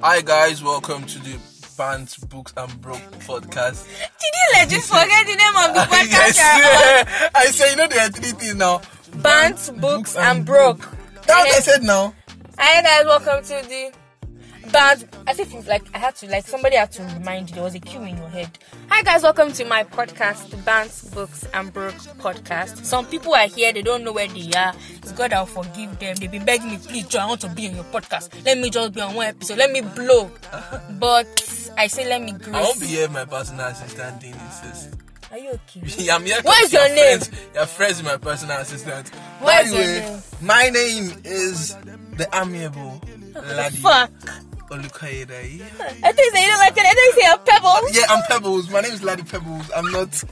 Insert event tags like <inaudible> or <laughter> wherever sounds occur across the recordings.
Hi guys, welcome to the Bants, Books and Broke podcast. Did you let legit forget the name of the <laughs> podcast? yes, <laughs> I say you know there are three things now. Bants, books, and broke. That's what I said now. Hi guys, welcome to the Bants. As if it's like I had to like somebody had to remind you there was a cue in your head. Hi guys, welcome to my podcast, the Bants, Books and Broke podcast. Some people are here, they don't know where they are. It's God I'll forgive them. They've been begging me, please, Joe, I want to be on your podcast. Let me just be on one episode. Let me blow. <laughs> But I say let me grace. I won't be here, my personal assistant doing this. Are you okay? <laughs> Yeah, I'm here. 'cause What's you're your name? Friends, you're friends my personal assistant. What's your Anyway, name? My name is the amiable <laughs> Ladi Fuck. Olukoyede. I think you you don't like it. I think you say a pebble. Yeah, I'm Pebbles. My name is Ladi Pebbles. I'm not.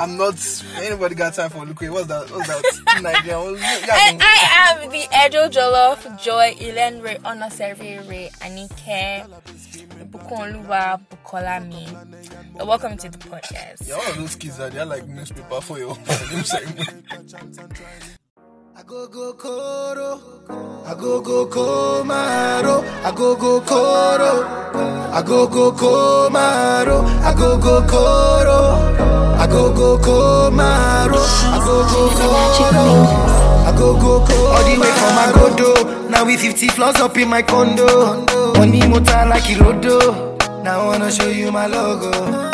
I'm not. Anybody got time for Olukoye? What's that? What's that? <laughs> Nigerian. I, I am the Edo Jollof Joy Ilenre Onosevere Anike Bukonluwa Bukolami. Welcome to the podcast. Yeah, all of those kids are they're like newspaper for ceremony. <laughs> I go go koro, I go go komaro, I go go koro, I go go komaro, I go go koro, I go go komaro, I go go koro, I go go koro. All the way from Agodo, now we 50 floors up in my condo. Money motor like Irodo, now I wanna show you my logo.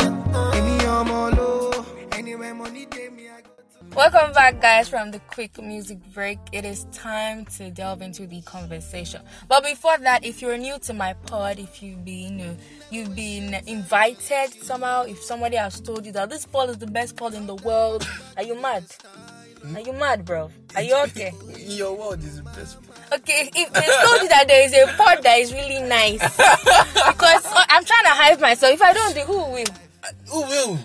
Welcome back, guys, from the quick music break. It is time to delve into the conversation. But before that, if you're new to my pod, if you've been you know, you've been invited somehow, if somebody has told you that this pod is the best pod in the world, are you mad? Are you mad, bro? Are you okay? <laughs> In your world is the best. Okay, if they told you that there is a pod that is really nice, <laughs> because uh, I'm trying to hype myself. If I don't, do who will? Who will?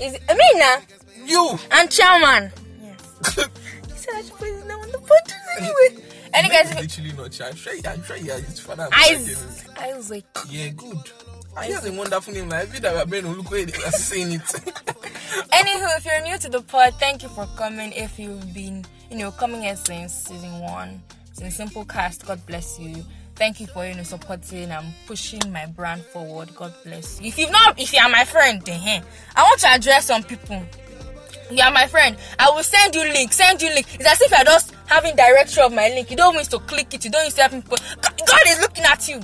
Is it now? You. And chairman. Yes. <laughs> He said I should put his name on the pod anyway. Any guys, if- literally not sure. I'm sure. I'm sure you are his father. Isaac. Isaac. Yeah, good. I has a wonderful name. Like, I feel that I've been Olukoye. They are saying it. <laughs> Anywho, if you're new to the pod, thank you for coming. If you've been, you know, coming here since season one, since Simplecast, God bless you. Thank you for you know supporting and pushing my brand forward. God bless you. If you've not, if you are my friend, then hey, I want to address some people. You are my friend. I will send you link. Send you link. It's as if you're just having directory of my link. You don't want to click it. You don't need to have people. God God is looking at you.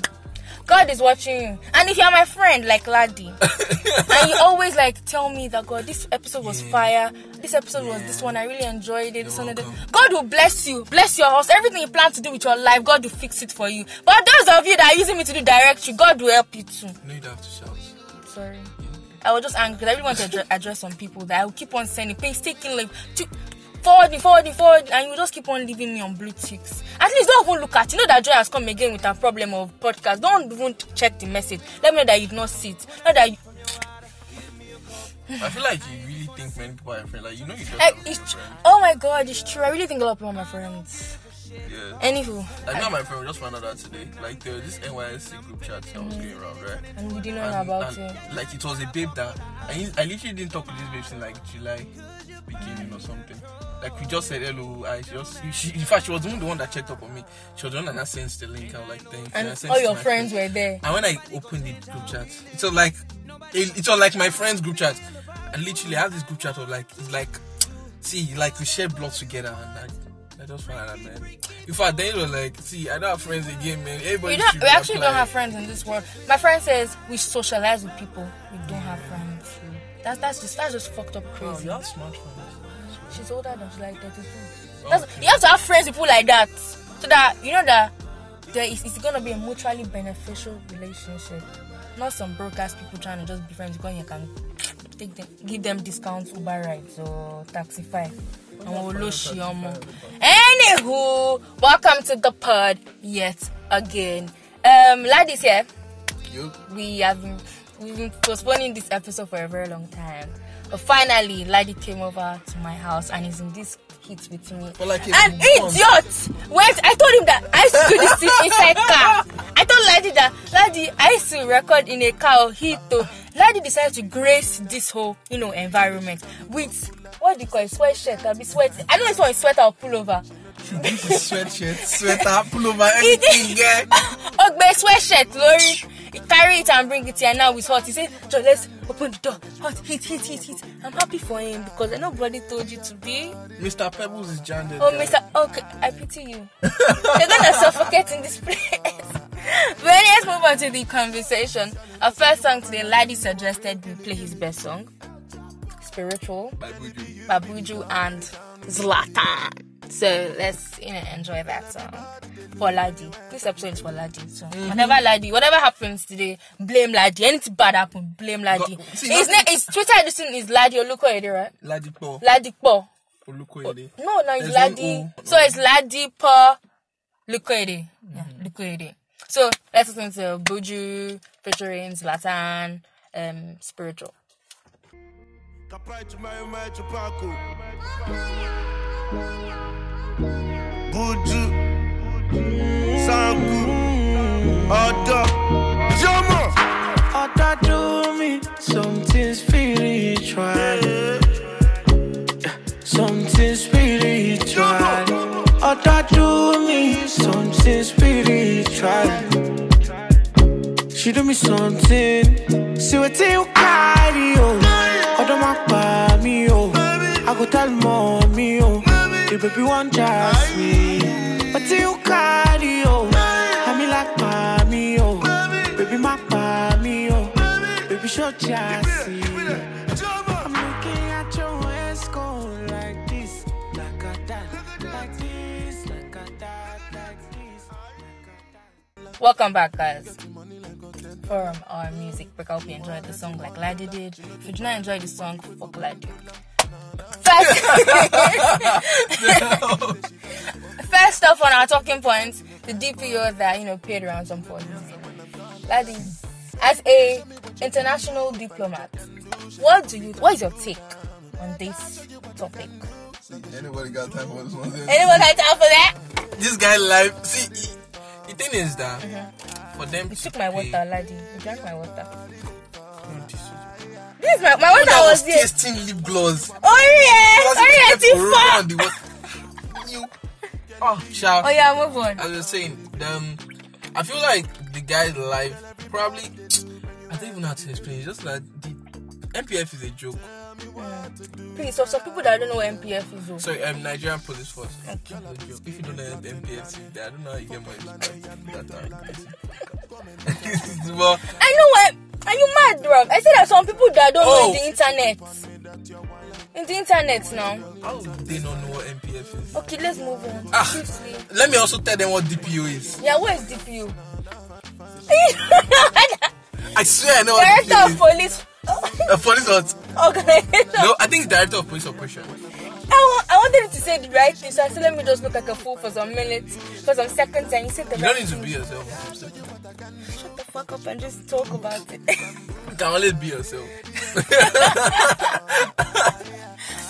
God is watching you. And if you are my friend, like Ladi, <laughs> and you always like tell me that God, this episode was fire. This episode was this one. I really enjoyed it. This one. God will bless you, bless your house, everything you plan to do with your life. God will fix it for you. But those of you that are using me to do directory, God will help you too. no, you don't have to shout. Sorry. I was just angry because I really want to address, address some people that I will keep on sending painstaking like to forward me, forward and you just keep on leaving me on blue ticks. At least don't even look at. You know that Joy has come again with a problem of podcast. Don't even check the message. Let me know that you did not see it. Not that you, I feel like you really think many people are your friend. Like, you know, you just like it's. tr- Oh my god, it's true. I really think a lot of people are my friends. Yeah. Anywho, I know my friend we just found out that today. Like there was this NYSC group chat that was going around, right? and we didn't know And- about and, it. Like it was a babe that I, I literally didn't talk to this babe since like July beginning or something. Like we just said hello. I just she, in fact she was the one that checked up on me. She was the one that sent the link. I was like, thank you. I And all your friends were there. And when I opened the group chat, it was like it, it was like my friend's group chat. And literally I had this group chat of like it's like see like we share blood together and I, I just found out man. In fact then it was like see I don't have friends again man. Everybody We don't. We actually apply. don't have friends in this world. My friend says we socialize with people. We don't have friends. That's that's just that's just fucked up Oh, crazy. you have smartphones. She's older than she's like 32. That's, you have to have friends with people like that. So that you know that there is it's gonna be a mutually beneficial relationship. Not some broke ass people trying to just be friends because you can take them give them discounts, Uber rides or Taxify. And we'll lose you more. Anywho, welcome to the pod yet again. Um ladies here we have been we've been postponing this episode for a very long time. But finally, Ladi came over to my house and is in this heat with me. For like An idiot! Wait, I told him that I used to do this thing inside car. I told Ladi that Ladi, I to record in a car or heat though. Ladi decided to grace this whole, you know, environment with what do you call it? Sweatshirt, I'll be sweating. I don't know it's sweater or pullover. sweatshirt, sweater, pullover, <laughs> anything, yeah. <laughs> ó gbé sweatshirt lórí carry it and bring it here. Now it's hot. He said, Joe, let's open the door. Hot, heat, heat, heat, heat. I'm happy for him because nobody told you to be. Mr. Pebbles is janded. Oh. Mr. Okay, I pity you. <laughs> You're gonna suffocate in this place. But let's move on to the conversation. Our first song today, Ladi suggested we play his best song, Spiritual, By Buju. by Buju and Zlatan. So let's you know enjoy that song for Ladi. This episode is for Ladi. So mhm. whatever Ladi, whatever happens today, blame Ladi. Anything bad happen, blame see, His name, his Twitter edition is Ladi Olukoyede, right? Ladipo. Ladipo. Olukoyede. No, no, it's There's Ladi. O. So it's Ladipo Lukoede. Yeah, mm-hmm. Lukoede. So let's listen to Buju featuring Zlatan, um, spiritual. Buju, Sangu, Odo, Jomo. Oda do me something spiritual. Something spiritual. Oda do me something spiritual. She do me something. See what you carry, oh. Oda ma pa me, oh. I go tell mommy, oh. The baby want just me. But you carry, oh. I me like me, oh. Baby pa me, oh. Baby show just Welcome back, guys. From our music break, I hope you enjoyed the song like Ladi did. If you did not enjoy the song, fuck Ladi. First, <laughs> first off on our talking points, the DPO that you know paid around some for Ladi, as a international diplomat, what do you? What is your take on this topic? See, anybody got time for this one? Anyone got time for that? This guy live. See, he- the thing is that for them You to took my pay- water, Ladi. You drank my water. No, this is- This is my, my water was was here. tasting lip gloss. Oh yeah! Oh yeah, kept for Tifa! on the wa- You. Oh, shout. Oh yeah, move on. I was saying, um, I feel like the guy's life probably. I don't even know how to explain. It's just like the NPF is a joke. Please, so some people that don't know what NPF is, oh. Sorry, um, Nigerian Police Force. Okay. It's a joke. If you don't know NPF is, I don't know how you get money. How <laughs> well, I know what. Are you mad, bro? I said that some people that don't know Oh. the internet. In the internet now. how do they not know what NPF is? Okay, let's move on. Ah. Let me also tell them what DPO is. Yeah, what is DPU? <laughs> <laughs> I swear I know what Director DPO of. Police Uh, police what? Organization. No, I think Director of Police operation. I, I wanted to say the right thing, so I said, let me just look like a fool for some minutes, for some seconds, and you said the You right don't need to be yourself. Shut the fuck up and just talk about it. You can only be yourself.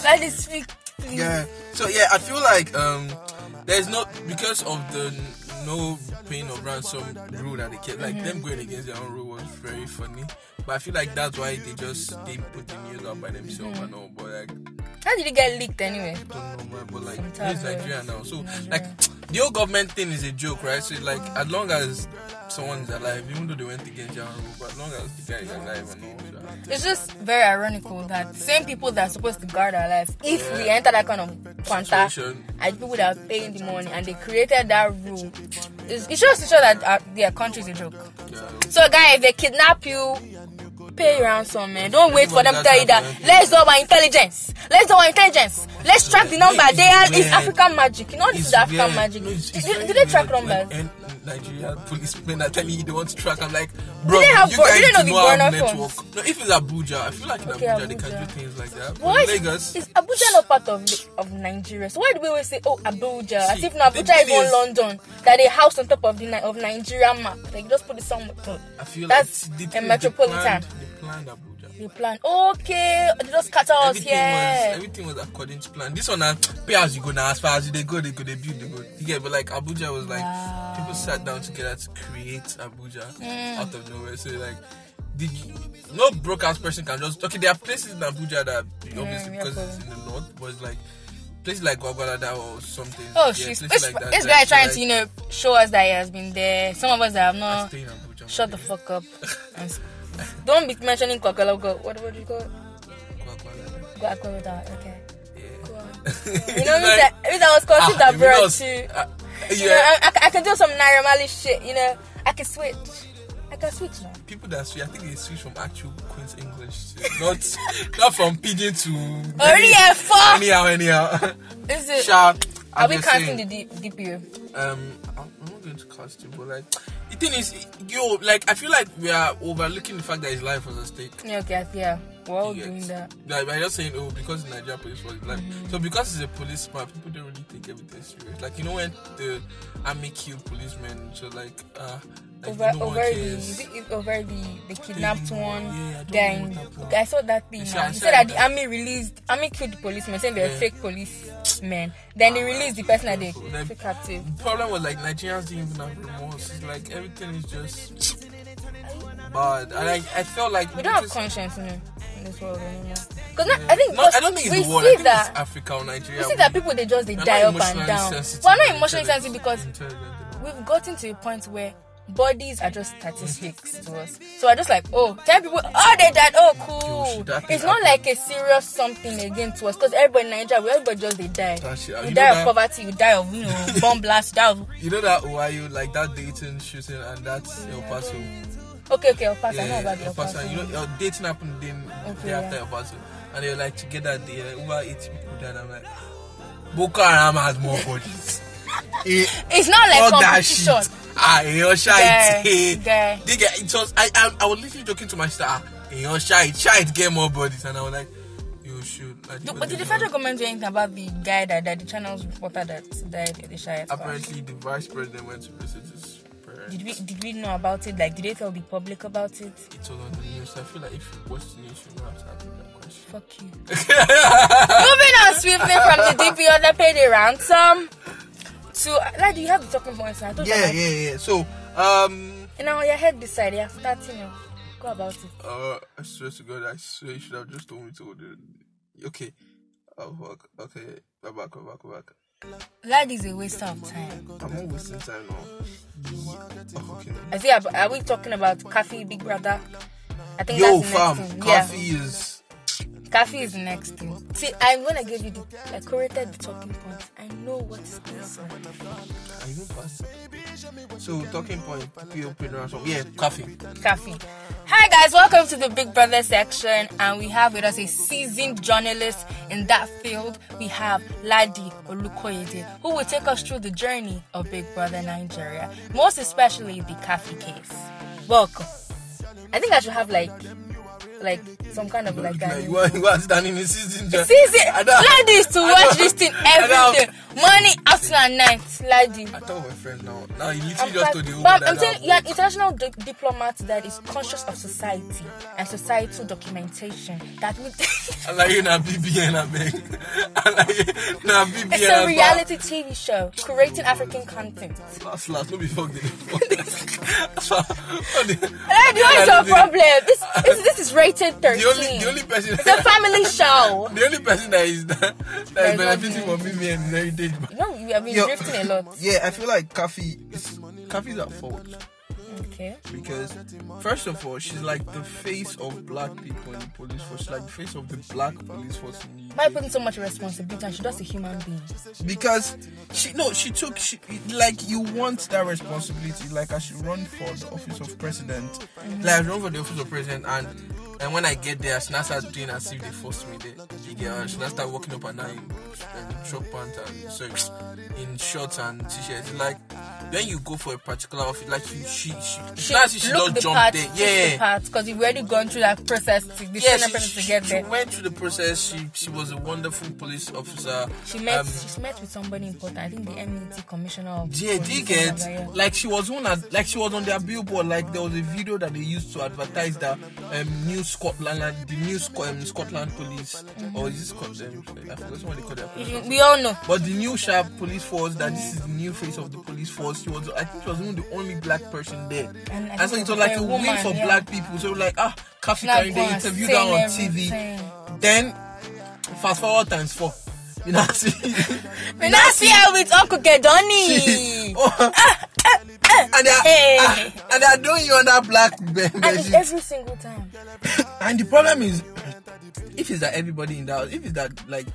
Let it speak, please. Yeah. So yeah, I feel like um there's not because of the no paying of ransom rule that they kept like mm-hmm. them going against their own rule was very funny. But I feel like that's why they just they put the news out by themselves mm-hmm. and all. But like How did it get leaked anyway? don't know man, but like it's. Nigeria now. So like the whole government thing is a joke, right? So like as long as someone is alive, even though they went against their rule, but as long as the guy is alive and all that. It's just very ironical that same people that are supposed to guard our lives, if we enter that kind of Situation. are people that are paying the money and they created that rule. It's, it shows to show that uh, our, their country is a joke. Yeah. So, guys, if they kidnap you, pay your ransom, man. Don't wait for them to tell you that. Let's do our intelligence. Let's do our intelligence. Let's track the number. They are it's. African magic. You know, this is African weird. magic. No, it's- it's did they track numbers? Like, and Nigeria policemen are telling you they want to track. I'm like, bro, you guys they know the have burner network. phones? No, if it's Abuja, I feel like in Okay, Abuja, they can do things like that. Why Lagos, is Abuja not part of of Nigeria? So why do we always say, oh, Abuja? As if now Abuja is is- London that they house on top of the of Nigeria map. Like just put it somewhere. I feel That's like the a metropolitan. They planned, they planned They plan. Okay, they just scatter us was here. everything was according to plan. This one pay as you go now. As far as they go, they go, they build, they go. Yeah, but like Abuja was like Wow. people sat down together to create Abuja Mm. out of nowhere. So like, did you, no broadcast person can just okay. There are places in Abuja that obviously yeah, because it's in the north, but it's like places like Gwagwalada or something. Oh, yeah, she's this, like that, this guy so, trying like, to you know show us that he has been there. Some of us that have not. stay in Abuja. Shut the fuck up. <laughs> <laughs> Don't be mentioning Coca-Cola. What, what do you call it? Go aqua with that. Okay. Go. <laughs> You know, Like- like, if I was conceived Ah, abroad know, too. uh, You know, yeah. I, I, I can do some Naira Marley shit. You know, I can switch. I can switch now. People that switch, I think they switch from actual Queen's English, to, not not from pidgin to <laughs> yeah, fuck. anyhow, anyhow. Is it? Sha, Are we counting the D- DPO? um, not going to cast you, but like the thing is, yo, like I feel like we are overlooking the fact that his life was at stake. Yeah, okay, yeah. We're all You doing that. Like, we're just saying, oh, because the Nigerian police was like, Mm-hmm. so because he's a policeman, people don't really take everything serious. Like, you know, when the army killed policemen, so like, uh, like Over, no over the, is it, is over the, the kidnapped Yeah, one. Don't then. I saw that thing. Now. said- He said that the army released, army killed the policemen, saying they're Yeah. fake policemen. Then they released the person that they Then- took captive. The problem was like Nigerians didn't even have remorse. It's like everything is just bad, and I, I felt like We don't have conscience in, in this world anymore. Because I think No, I don't think it's we the world. see I think that it's Africa or Nigeria. we see that people they just they die up and down. We're not emotionally sensitive because we've gotten to a point where bodies are just statistics to us. So we're just like, oh, tell people, oh, they died. Oh, cool. Yo, It's not like a serious something again to us because everybody in Nigeria, we everybody just they die. Shit, You you die of that- poverty, you die of you know <laughs> bomb blast, you die of You know that Ohio, like that Dayton shooting, and that's El Paso. okay, okay, I'll pass. I know about the El El Paso. Paso. You know, your Dayton happened then Okay, day after yeah. El Paso, and they were like together. They uh, like, over eight people died. I'm like, ah, Boko Haram has more bodies. It's not like Fuck that competition. shit. Ah, your Guy, shite. guy. They it was. I, I I was literally joking to my sister. Ah, your shite, shite get more bodies, and I was like, you should. Do- But did the federal government do anything about the guy that died, the channel's reporter that died at the Shire? Apparently, the vice president went to visit his parents. Did we did we know about it? Like, did they tell the public about it? It was on the news. I feel like if you watch the news, you know how to answer that question. Fuck you. <laughs> Moving on swiftly from the DPO that paid a ransom to like, do you have the talking points? I thought Yeah, yeah, yeah. So, um, You know, your head side, yeah, starting. You go about it. uh, I swear to God, I swear you should have just told me to order. Okay. Oh, fuck. Okay. Go back, go back, go back. That is a waste of time. I'm not wasting time now. Oh, okay. I see. Are, are we talking about Khafi Big Brother? I think Yo, that's the fam, next thing. coffee Yeah, is. Coffee is the next thing. See, I'm gonna give you the I corrected the talking points. I know what is going on. Are you fast? So, talking point, PO pin. Yeah, coffee. Coffee. Hi guys, welcome to the Big Brother section, and we have with us a seasoned journalist in that field. We have Ladi Olukoyede, who will take us through the journey of Big Brother Nigeria, most especially the Khafi case. Welcome. I think I should have like, like some kind of like a you, are, you are standing in season. season. I don't- Ladies to watch this thing <laughs> every day, morning, afternoon, night. Ladi. I told my friend now. Now, you I'm literally just told the whole but I'm saying I'm- you're an international di- diplomat that is conscious of society and societal documentation. That means <laughs> I like you na BBN, I beg. I like you na BBN. it's a reality TV show creating African content. Last, last, no be fuck <laughs> why- Ladi, what is your problem? This, this, this is rated 13. The only, the only person, it's a family show. <laughs> the only person that is that, <laughs> that is That is benefiting not from BBN is heritage. You know, we have been Yo. drifting a lot. <laughs> Yeah, I feel like Khafi is Khafi's at fault Okay. because first of all, she's like the face of black people in the police force. She's like the face of the black police force in the Why UK. putting so much responsibility and she's just a human being? because she no she took she like you want that responsibility like I should run for the office of president like I run for the office of president and and when I get there I should not start doing as if they forced me there you get I should not start walking up and down in, short pants and sorry in shorts and t-shirts like when you go for a particular office like you she she She if she look the jump part, there yeah part, because you've already gone through that process, to, the yeah, she, process to get she there. went through the process. She she was a wonderful police officer. She met Um, she met with somebody important. I think the MET commissioner of Yeah, police get like she was as like she was on their billboard. Like there was a video that they used to advertise the um, new Scotland, like, the new Sc- um, Scotland police, or is it Scotland? I forgot what they call their yeah. police. You- We all know. But the new sharp police force, that this is the new face of the police force. She was, I think, she was even the only black person there. And I And, so think it was like a woman, win for yeah. black people. So like, ah, Khafi Like, they interviewed her on. TV. Then fast forward times four. You know, see. We now see her with Uncle Gedoni. oh, and they are, Hey. ah, and they are doing you that black bed. and every single time. And the problem is, if it's that everybody in the house, if it's that like,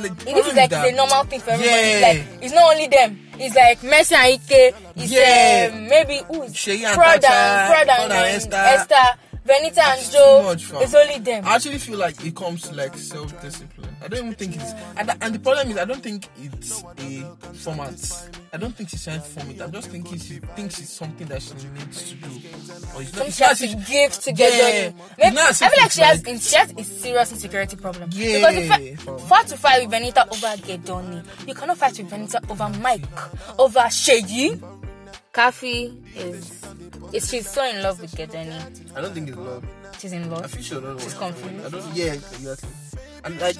like If it's like it's normal thing for everybody, Yeah. like it's not only them. It's like Mercy and Ike. It's Yeah. um, maybe who's Seyi and Fred Tata, Fred and, and Esther. Esther, Venita and Joe. too much, fam. it's only them. I actually feel like it comes to like self discipline. I don't even think it's and, and the problem is I don't think it's a format. I don't think she's trying to form it. I'm just thinking she thinks it's something that she needs to do. Or it's not, she not has as to give to get Yeah. done. Maybe, Not I as feel like it's she has like- she has a serious insecurity problem. Yeah, Because if fam. I, fight to fight with Venita over Gedoni, you cannot fight with Venita over Mike, over Seyi. Khafi is, is she's so in love with Gedoni. I don't think it's love. She's in love. I love. feel sure. Don't know She's what- confused. I don't. Yeah, exactly. And like,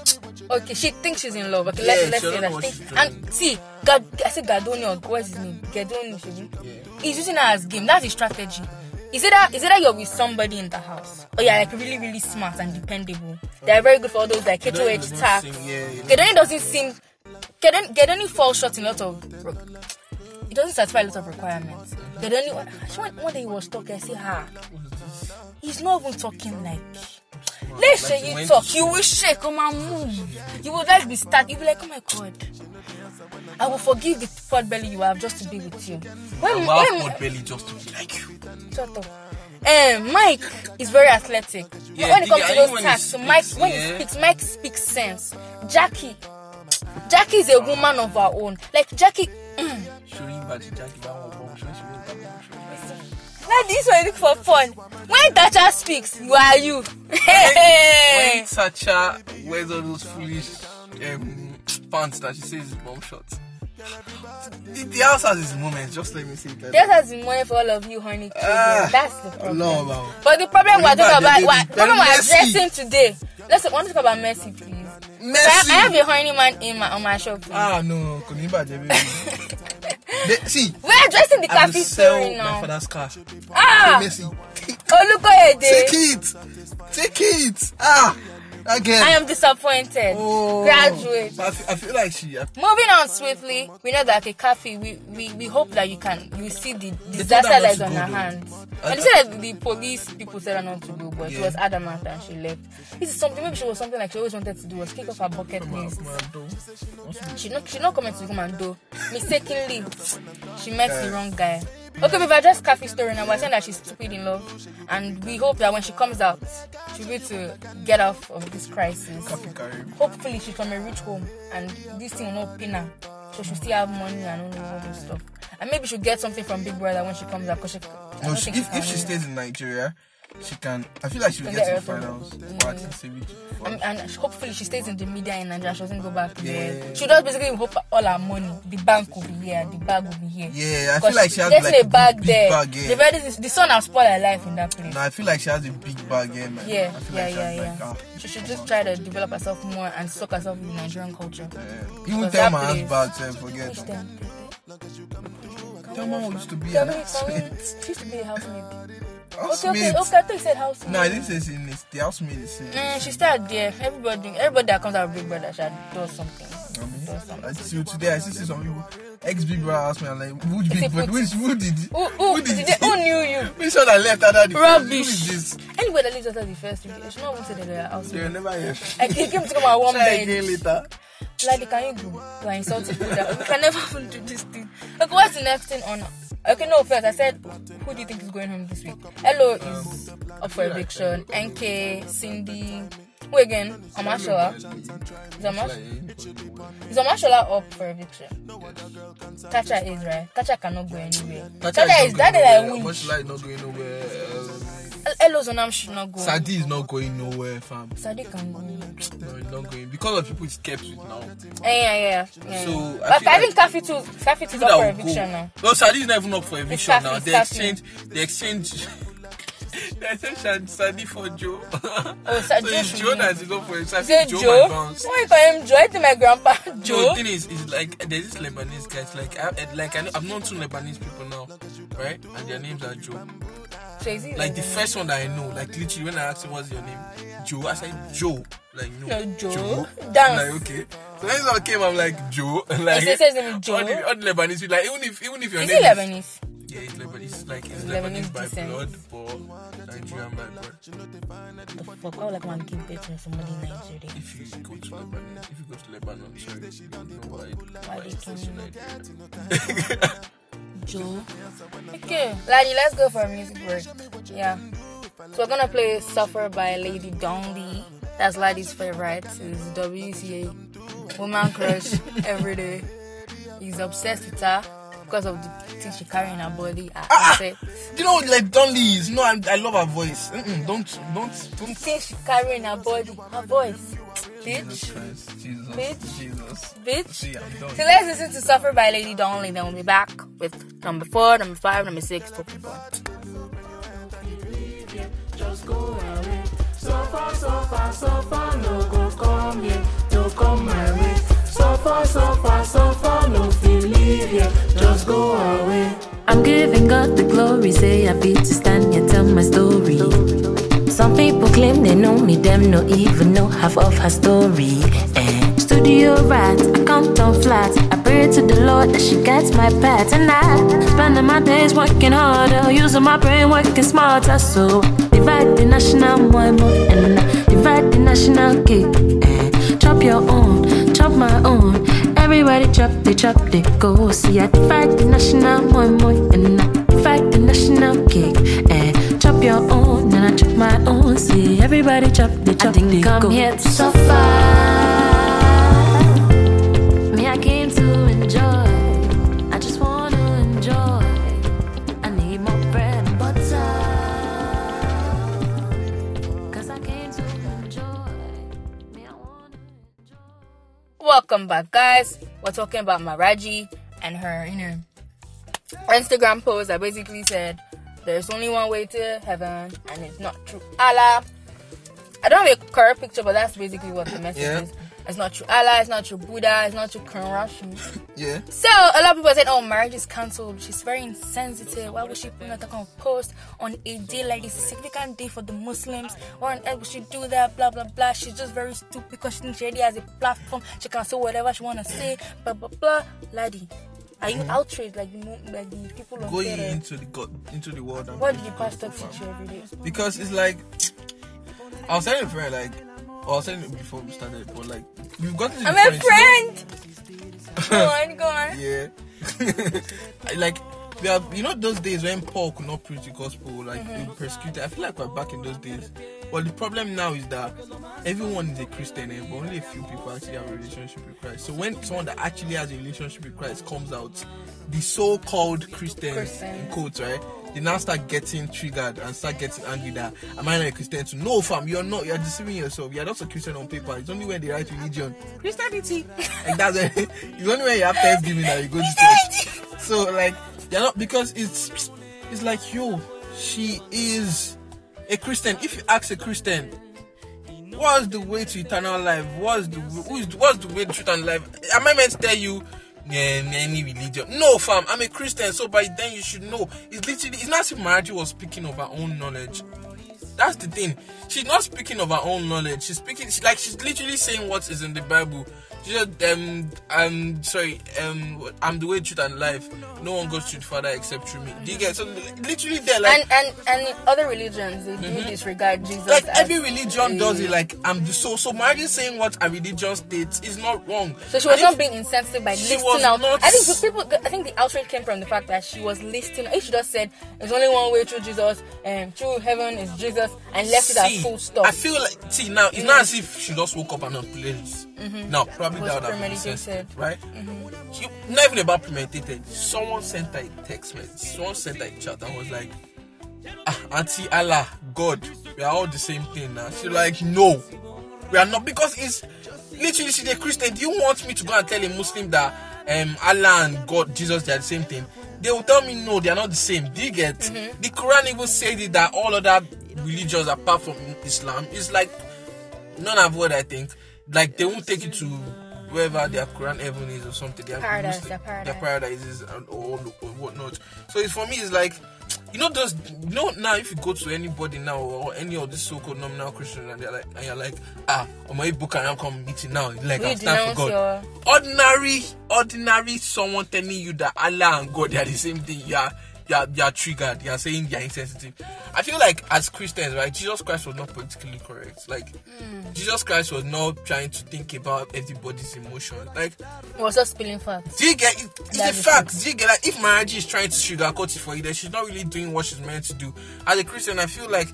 Okay, she thinks she's in love. Okay, Yeah, let, let's say that. know what She she's think- and see, God, I said Gadoni or what's his name? Gadoni. Shebi. Yeah. He's using her as a game. That's his strategy. Is it that is it that you're with somebody in the house? Oh, or you're like really, really smart and dependable. They're very good for all those like doesn't tax. yeah, yeah. Gedoni doesn't seem Gedoni, Gedoni falls short in a lot of it doesn't satisfy a lot of requirements. Gedoni one, one day he was talking, I see her. He's not even talking like Let's say you talk, you will shake, come and move. You will like be start, you will be like, oh my god. I will forgive the pot belly you have just to be with you. When, I will when, pot belly just to be like you. shut up. Um, Mike is very athletic. Yeah, when it comes to those tasks, so Mike when yeah. he speaks, Mike speaks sense. Jackie, Jackie is a woman of her own. Like Jackie, mm, Baji Jackie, that Like this one look for fun. When Tacha speaks, you are you. When Tacha <laughs> wears all those foolish um, pants that she says is bomb shots. The, the house has its moments, just let me say it like Just that. has been money for all of you, honey. Ah, That's the problem. no, man. But the problem we're talking about, we're, the problem we're addressing today. Let's want to talk about Mercy, please. I, I have a horny man in my on my shop. please. Ah, no, baby. <laughs> They- See, We're addressing the I will cafe sell story my now. father's car. Ah, Messi, Olukoyede. take it! Take it! Ah! Again. I am disappointed. Oh. Graduate. I feel, I feel like she. I Moving on swiftly, we know that a cafe. We, we, we hope that you can you see the disaster that is on her hands. I- And they said that the police people said her not to go, but she was adamant and she left. This is something maybe she was something like she always wanted to do was kick off her bucket list. She not she not coming to come and do. Mistakenly, she met the wrong guy. Okay, we've addressed Khafi's story now. We're saying that she's stupid in love, and we hope that when she comes out, she'll be able to get off of this crisis. Hopefully, she's from a rich home, and this thing will not pin her, so she'll still have money and all all this stuff. And maybe she'll get something from Big Brother when she comes out. Cause she, No, she, if, if she stays in Nigeria, she can. I feel like she will get get to the finals. Mm. Or at least and, and hopefully she stays in the media in Nigeria. She doesn't go back there. Yeah. She does basically hope all her money, the bank will be here, the bag will be here. Yeah, I feel like she has like a bag big, there. bag. Yeah. The, very, the son has spoiled her life in that place. No, I feel like she has a big bag. Yeah, man. Yeah, I feel yeah, like yeah, yeah. Like, ah, she should just try to develop herself more and soak herself in Nigerian culture. yeah. Even tell my ass bag, forget. Tell mom used to be Tell an me, tell me. housemaid. She used to be a Okay, okay, okay. I thought you said housemaid. No, I didn't say saying this. The housemaid is saying. Mm, she started there. Everybody, everybody that comes out of Big Brother, she does something. I mean. Until today, I still see some people. Ex Big Brother asked me, I'm like, which Big Brother? Which, who did Who, who, did did they, who knew you? <laughs> Which one that left after the first? Who Rubbish. is this? Anybody that lives after the first week, they should not say that they are They will never hear. I came to come at one bed. again later. Like, can you? You are insulting people that we can never even do this thing. Okay, what's the next thing on? Okay, no first. I said, who do you think is going home this week? Hello is up for eviction. Enkay, Cindy, who again? Omashola. Is Amash- is Omashola up for eviction? Kacha is right. Kacha cannot go anywhere. Kacha is that like winch. Much like not going nowhere. Um, Elozonam should not go. Sadi is not going nowhere, fam. Sadi can go. No, he's not going because of people he's kept with now. Eh, yeah, yeah, yeah. So, I but I like- think Khafi too. Khafi is up for eviction go. now. No, Sadi is not even up for eviction Khafi, now. They exchange. They exchange. They exchange Shad- Sadi for Joe. <laughs> Oh, so Joe it's Joe be- that is up for. I it Joe? bounce. Why you call him Joe? I think my grandpa No, Joe. the thing is, is like there's this Lebanese guys. Like, I, I- like I know, I've known two Lebanese people now, right? And their names are Joe. So he Like the first one that I know, like literally when I asked him what's your name, Joe, I said Joe. Like no, No, Joe. Joe. Dance. Like okay. So when someone came, I'm like Joe. <laughs> Like He says is <laughs> All the, all the Lebanese people, like even if even if your Is name he Lebanese? is Yeah, Lebanese. Like Lebanese Lebanese by descent. blood or Nigerian by blood. The fuck? Would like man give birth to somebody in Nigeria? If you go to Lebanon, if you go to Lebanon, sorry, you know why, Why why they it's kill close to? Nigeria. Joe. <laughs> Okay, Ladi, let's go for a music break. Yeah. So we're gonna play Suffer by Lady Donli. That's Ladi's favorite. It's WCA woman crush every day. He's obsessed with her because of the things she carry in her body. I Ah! say, You know, like Donli's. No, I, I love her voice. Mm-mm, don't, don't, don't. things she carry in her body, her voice, bitch, Christ, Jesus, Bitch. Jesus. bitch. See, I'm. So let's listen to Suffer by Lady Donli. Then we'll be back with number four, number five, number six, talking about. just go away. Suffer, suffer, suffer, no go come here, no come my way. Suffer, suffer, suffer, no feel here, just go away. I'm giving God the glory, say I feel to stand here, tell my story. Some people claim they know me, them no even know half of her story. Eh. Studio rat, I come on flat. I pray to the Lord that she gets my pet, and I spending my days working harder, using my brain, working smarter. So divide the national more, and divide the national cake. Eh. Chop your own, chop my own. Everybody chop, they chop, they go. See, I fight the national more, more, and I fight the national cake. Eh, and chop your own, and I chop my own. See, everybody chop, they chop, they come go. here to suffer. Welcome back, guys. We're talking about Maraji and her, you know, Instagram post that basically said there's only one way to heaven and it's not through Allah. I don't have a correct picture, but that's basically what the message Yeah. is. It's not through Allah, it's not through Buddha, it's not through Quran. <laughs> Yeah. So a lot of people said, "Oh, marriage is cancelled. She's very insensitive. Why would she put that kind of post on a day like this, a significant day for the Muslims? Why on earth would she do that? Blah blah blah. She's just very stupid because she thinks she already has a platform. She can say whatever she wanna say. Blah blah blah. Ladi, are you mm. outraged like the like the people on Going into the God, into the world. What did the pastor teach you every day? because it's like I was telling a friend like I was saying you before we started, but like we've gotten to I'm a friend. <laughs> go on, go on. Yeah, <laughs> I- like we have you know those days when Paul could not preach the gospel, like Mm-hmm. they were persecuted. I feel like we're back in those days. But the problem now is that everyone is a Christian, eh, but only a few people actually have a relationship with Christ. So when someone that actually has a relationship with Christ comes out, the so-called Christians Christian. in quotes, right? They now start getting triggered and start getting angry that am I not a Christian too? No, fam, you're not. You're deceiving yourself. You're not a Christian on paper. It's only when they write religion, Christianity. <laughs> like that's it. it's only when you have Thanksgiving that you go to church. So like you're not because it's it's like yo, she is a Christian. If you ask a Christian, what's the way to eternal life? What's the who is what's the way to truth and life? Am I meant to tell you? Yeah, any religion. No, fam, I'm a Christian, so by then you should know. It's literally it's not as if Maraji was speaking of her own knowledge. That's the thing. She's not speaking of her own knowledge. She's speaking she, like she's literally saying what is in the Bible. Said, um, um, sorry, um, I'm the way, truth, and life. No one goes to the Father except through me. Do you get so literally there like And and and other religions, they do disregard Jesus. Mm-hmm. like every religion a- does it like i'm the so so Maraji saying what a religion states is not wrong So she was And not if- being insensitive by She listing out. not- I think people. I think the outrage came from the fact that she was listing. If she just said there's only one way through Jesus, and through heaven is Jesus, and left it at full stop. I feel like see now it's not as if she just woke up and not played. No, probably Mm-hmm. That would have been premeditated. Mm-hmm. sensitive, right? She, not even about premeditated. Someone sent her a text message. Someone sent her a chat and was like, ah, Auntie Allah, God, we are all the same thing now. She's like, no, we are not because it's literally she's a Christian. Do you want me to go and tell a Muslim that um Allah and God, Jesus, they are the same thing? They will tell me no, they are not the same. Do you get? Mm-hmm. The Quran even said it that all other religions apart from Islam is like none of what I think. Like they won't take you to wherever their Quran heaven is or something. Their Paradise, their paradise. Their paradise is and or, or whatnot. So it's for me. It's like you know those. You know now if you go to anybody now or any of these so-called nominal Christians and they're like and you're like ah on my book and I'm come meeting now. Like I'm you stand for God. Ordinary, ordinary someone telling you that Allah and God they are the same thing. You are you are, you are triggered. You are saying you are insensitive. I feel like as Christians, right? Jesus Christ was not politically correct. Like hmm. Jesus Christ was not trying to think about everybody's emotions. Like was just spilling facts. do you get it, it's a fact? Do you get like if Maraji is trying to sugarcoat it for you, then she's not really doing what she's meant to do. As a Christian, I feel like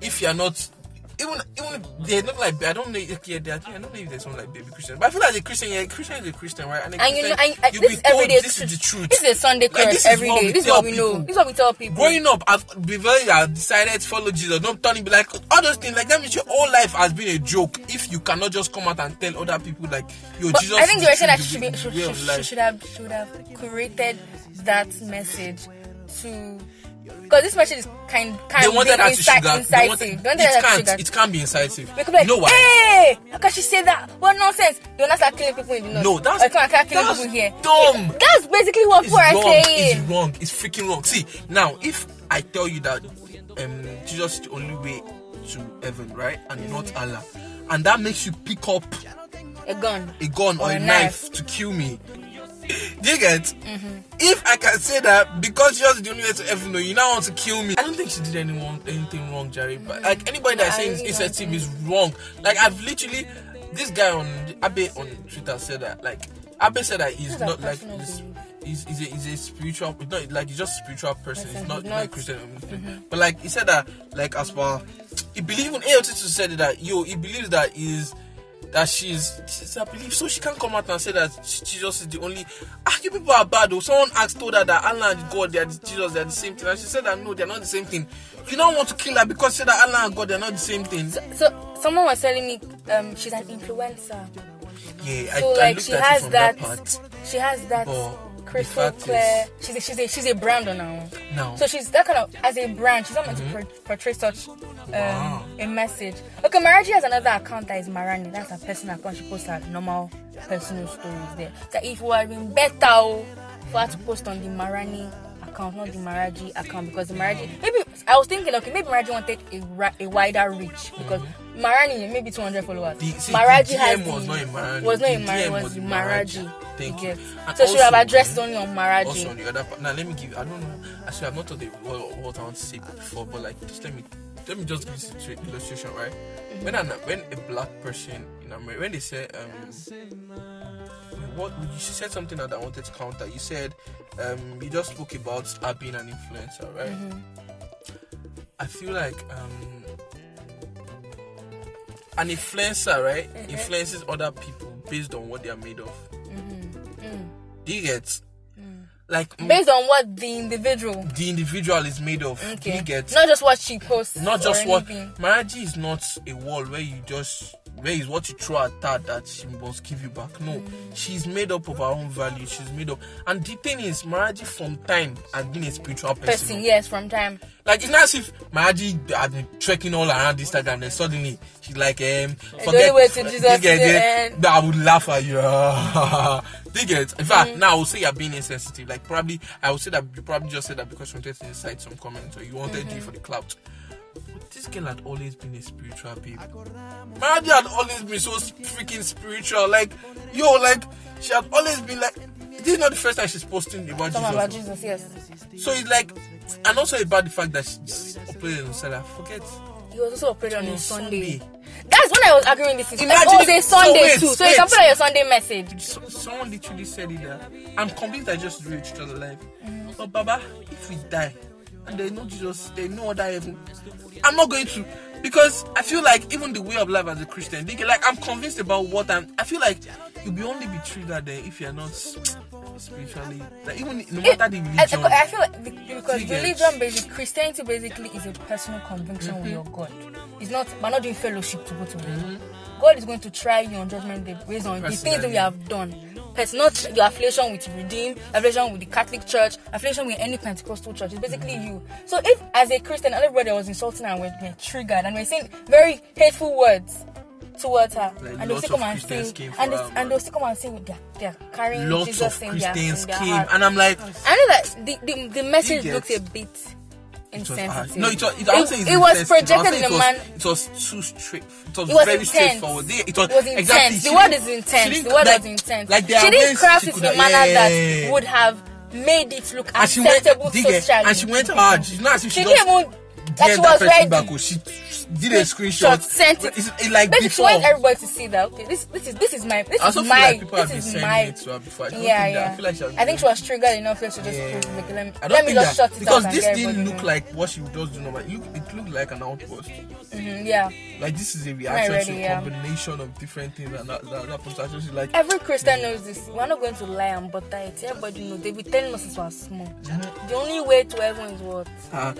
if you're not even even they're not like I don't know if yeah, they're, I don't know if there's one like baby Christian, but I feel like a Christian, yeah, a Christian is a Christian, right? a And you know, and, and this be is told everyday. This is the truth. This is a Sunday Like, curse is every we This is what we know. This is what we tell people. Growing up, I've been very I decided to follow Jesus. Don't turn it be like all those things. Like that means your whole life has been a joke. If you cannot just come out and tell other people like, yo, But Jesus. I think they the saying that she should, be, she, she should have should have curated that message to because this message is kind kind They of wanted being her to inci- sugar. They wanted, They it wanted to can't. sugar. It can't be incisive. We could be like, you know why? hey, how can she say that? What nonsense? They will not start killing people in the north. No, that's Or come and start killing that's people here. dumb. That's basically what It's wrong. saying. It's wrong. It's freaking wrong. See, now if I tell you that um, Jesus is the only way to heaven, right, and not Allah, and that makes you pick up A gun. a gun or, Or a a knife. knife. to kill me. <laughs> Do you get? Mm-hmm. If I can say that because Jesus is the only way to heaven, no, you now want to kill me. I don't think she did anyone anything wrong, Jerry. But mm. like anybody saying really it's insensitive is wrong. Like I've literally, this guy on Abe on Twitter said that like Abe said that he's not like personal he's, he's, a, he's a spiritual, he's not like he's just a spiritual person. He's not he's like Christian or Muslim. Mm-hmm. But like he said that like as far he believes in AOT said that yo he believes that is that she's, she's I believe so she can't come out and say that she- Jesus is the only ah you people are bad though someone asked told her that Allah and God they are the, Jesus they are the same thing. And she said that no they're not the same thing. You don't want to kill her because she said that Allah and God they're not the same thing. So someone was telling me um, she's an influencer. yeah I, So I like looked she at it has from that, part. she has that But crystal clear. She's a, she's a she's a brand on her own. now So she's that kind of as a brand. She's not meant to por- portray such um, Mm-hmm. Wow. a message. Okay, Maraji has another account that is Marani. That's her personal account. She posts her normal personal stories there. That if would have been better oh, for her to post on the Marani account, not the Maraji account, because the Maraji maybe I was thinking okay maybe Maraji wanted a, ra- a wider reach because Marani maybe 200 followers. Mm-hmm. The- see, Maraji the has DM the, was not a Marani. was not The a Marani, was was the Maraji. Maraji. Thank You you. So she would have addressed only on also Maraji. on the other part. Now let me give. I don't know. Actually, I've not told you what, what I want to say before, but like, just let me let me just give situa- illustration, right? When an, when a black person in America, when they say um, what you said something that I wanted to counter. You said um, you just spoke about her being an influencer, right? Mm-hmm. I feel like um, an influencer, right, uh-huh. influences other people based on what they are made of. Mm-hmm. Mm. Do you get? Mm. Like Based on what the individual the individual is made of. Do Okay. you get? Not just what she posts. not just or what anything. Maraji is not a wall where you just where is what you throw at her that she must give you back. No, she's made up of her own value. She's made up, and the thing is, Maraji from time has been a spiritual person. person, yes, from time. Like it's not as if Maraji had been trekking all around Instagram, then suddenly she's like, um, forget. way to Jesus get it? end. I would laugh at you. <laughs> You get? In fact, Mm. now I would say you're being insensitive. Like probably, I would say that you probably just said that because you wanted to incite some comments or you wanted Mm-hmm. to for the clout. But this girl had always been a spiritual babe. Maraji had always been so freaking spiritual. Like, yo, like she had always been like. This is not the first time she's posting about Talking about Jesus. Jesus, yes. So it's like, and also about the fact that she's operating on Salah. Forget. He was also operating on On a Sunday. Sunday. That's when I was arguing this. Is Imagine it was a if- so Sunday wait, too, so you can wait. put on your Sunday message. So, someone literally said it that I'm convinced I just reached each other life. Mm. But Baba, if we die and there's no Jesus, there's no other heaven, I'm not going to because I feel like even the way of life as a Christian, they like I'm convinced about what I'm. I feel like you'll be only be triggered there if you're not spiritually. Like even no It- matter the I, religion. I feel like the, because religion, basically, Christianity basically is a personal conviction with mm-hmm. your God. It's not, we're not doing fellowship to go to heaven. Mm-hmm. God is going to try you on judgment day based on the things that we have done. It's not your affiliation with Redeem, affiliation with the Catholic Church, affiliation with any Pentecostal church. It's basically you. So if, as a Christian, everybody was insulting her and we're, we're triggered and we're saying very hateful words towards her, Like and they'll still come and Christians say, and, her, and they'll still come and say they're, they're carrying Lots Jesus of in their, in their came, heart. and I'm like, I know that the, the, the message looks a bit insensitive. No, it was. It, I won't say it, it was projected in it a man. It was too straight. It was, It was very intense. straightforward. They- It was, It was intense. exactly. the she word is intense. The word like, was intense. Like she didn't craft it in a manner yeah. that would have made it look And she went, acceptable socially. and she went hard. She's not She she, didn't even that she was ready. back. oh, She did a screenshot. sent it. It's, it like before. wants everybody to see that. Okay, this this is this is my this I also is feel my like people have this been is sending my it to her before. I don't yeah think that- yeah. I feel like she has I think she was triggered enough to just Yeah. it. Let me, I don't let me think just that shut it because out and this get didn't everybody look like what she does do normal. It looked, it looked like an outpost. Mhm, yeah. Like this is a reaction to a yeah. combination of different things and that, that, that. So like, Every Christian knows this. We're not going to lie and butter it. Everybody knows. They've been telling us since we were small. The only way to heaven is what?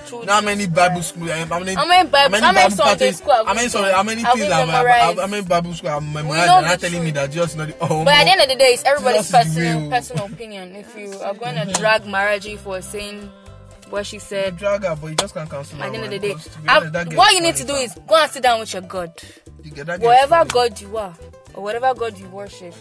Through now how many Jesus Bible Christ. school? How many? How many Bible- how many parties- school How many? Sorry, how many things? we Have, have, memorized? how many Bible school have memorized? not telling me that just not. the- Oh, But at the end of the day, it's everybody's personal personal opinion. If you are going to drag Maraji for saying what she said, drag her, but you just can't cancel her. at the end of the day, because to be I- honest, that girl what you need to do is go and sit down with your God. You Whatever. God you are, or whatever God you worship,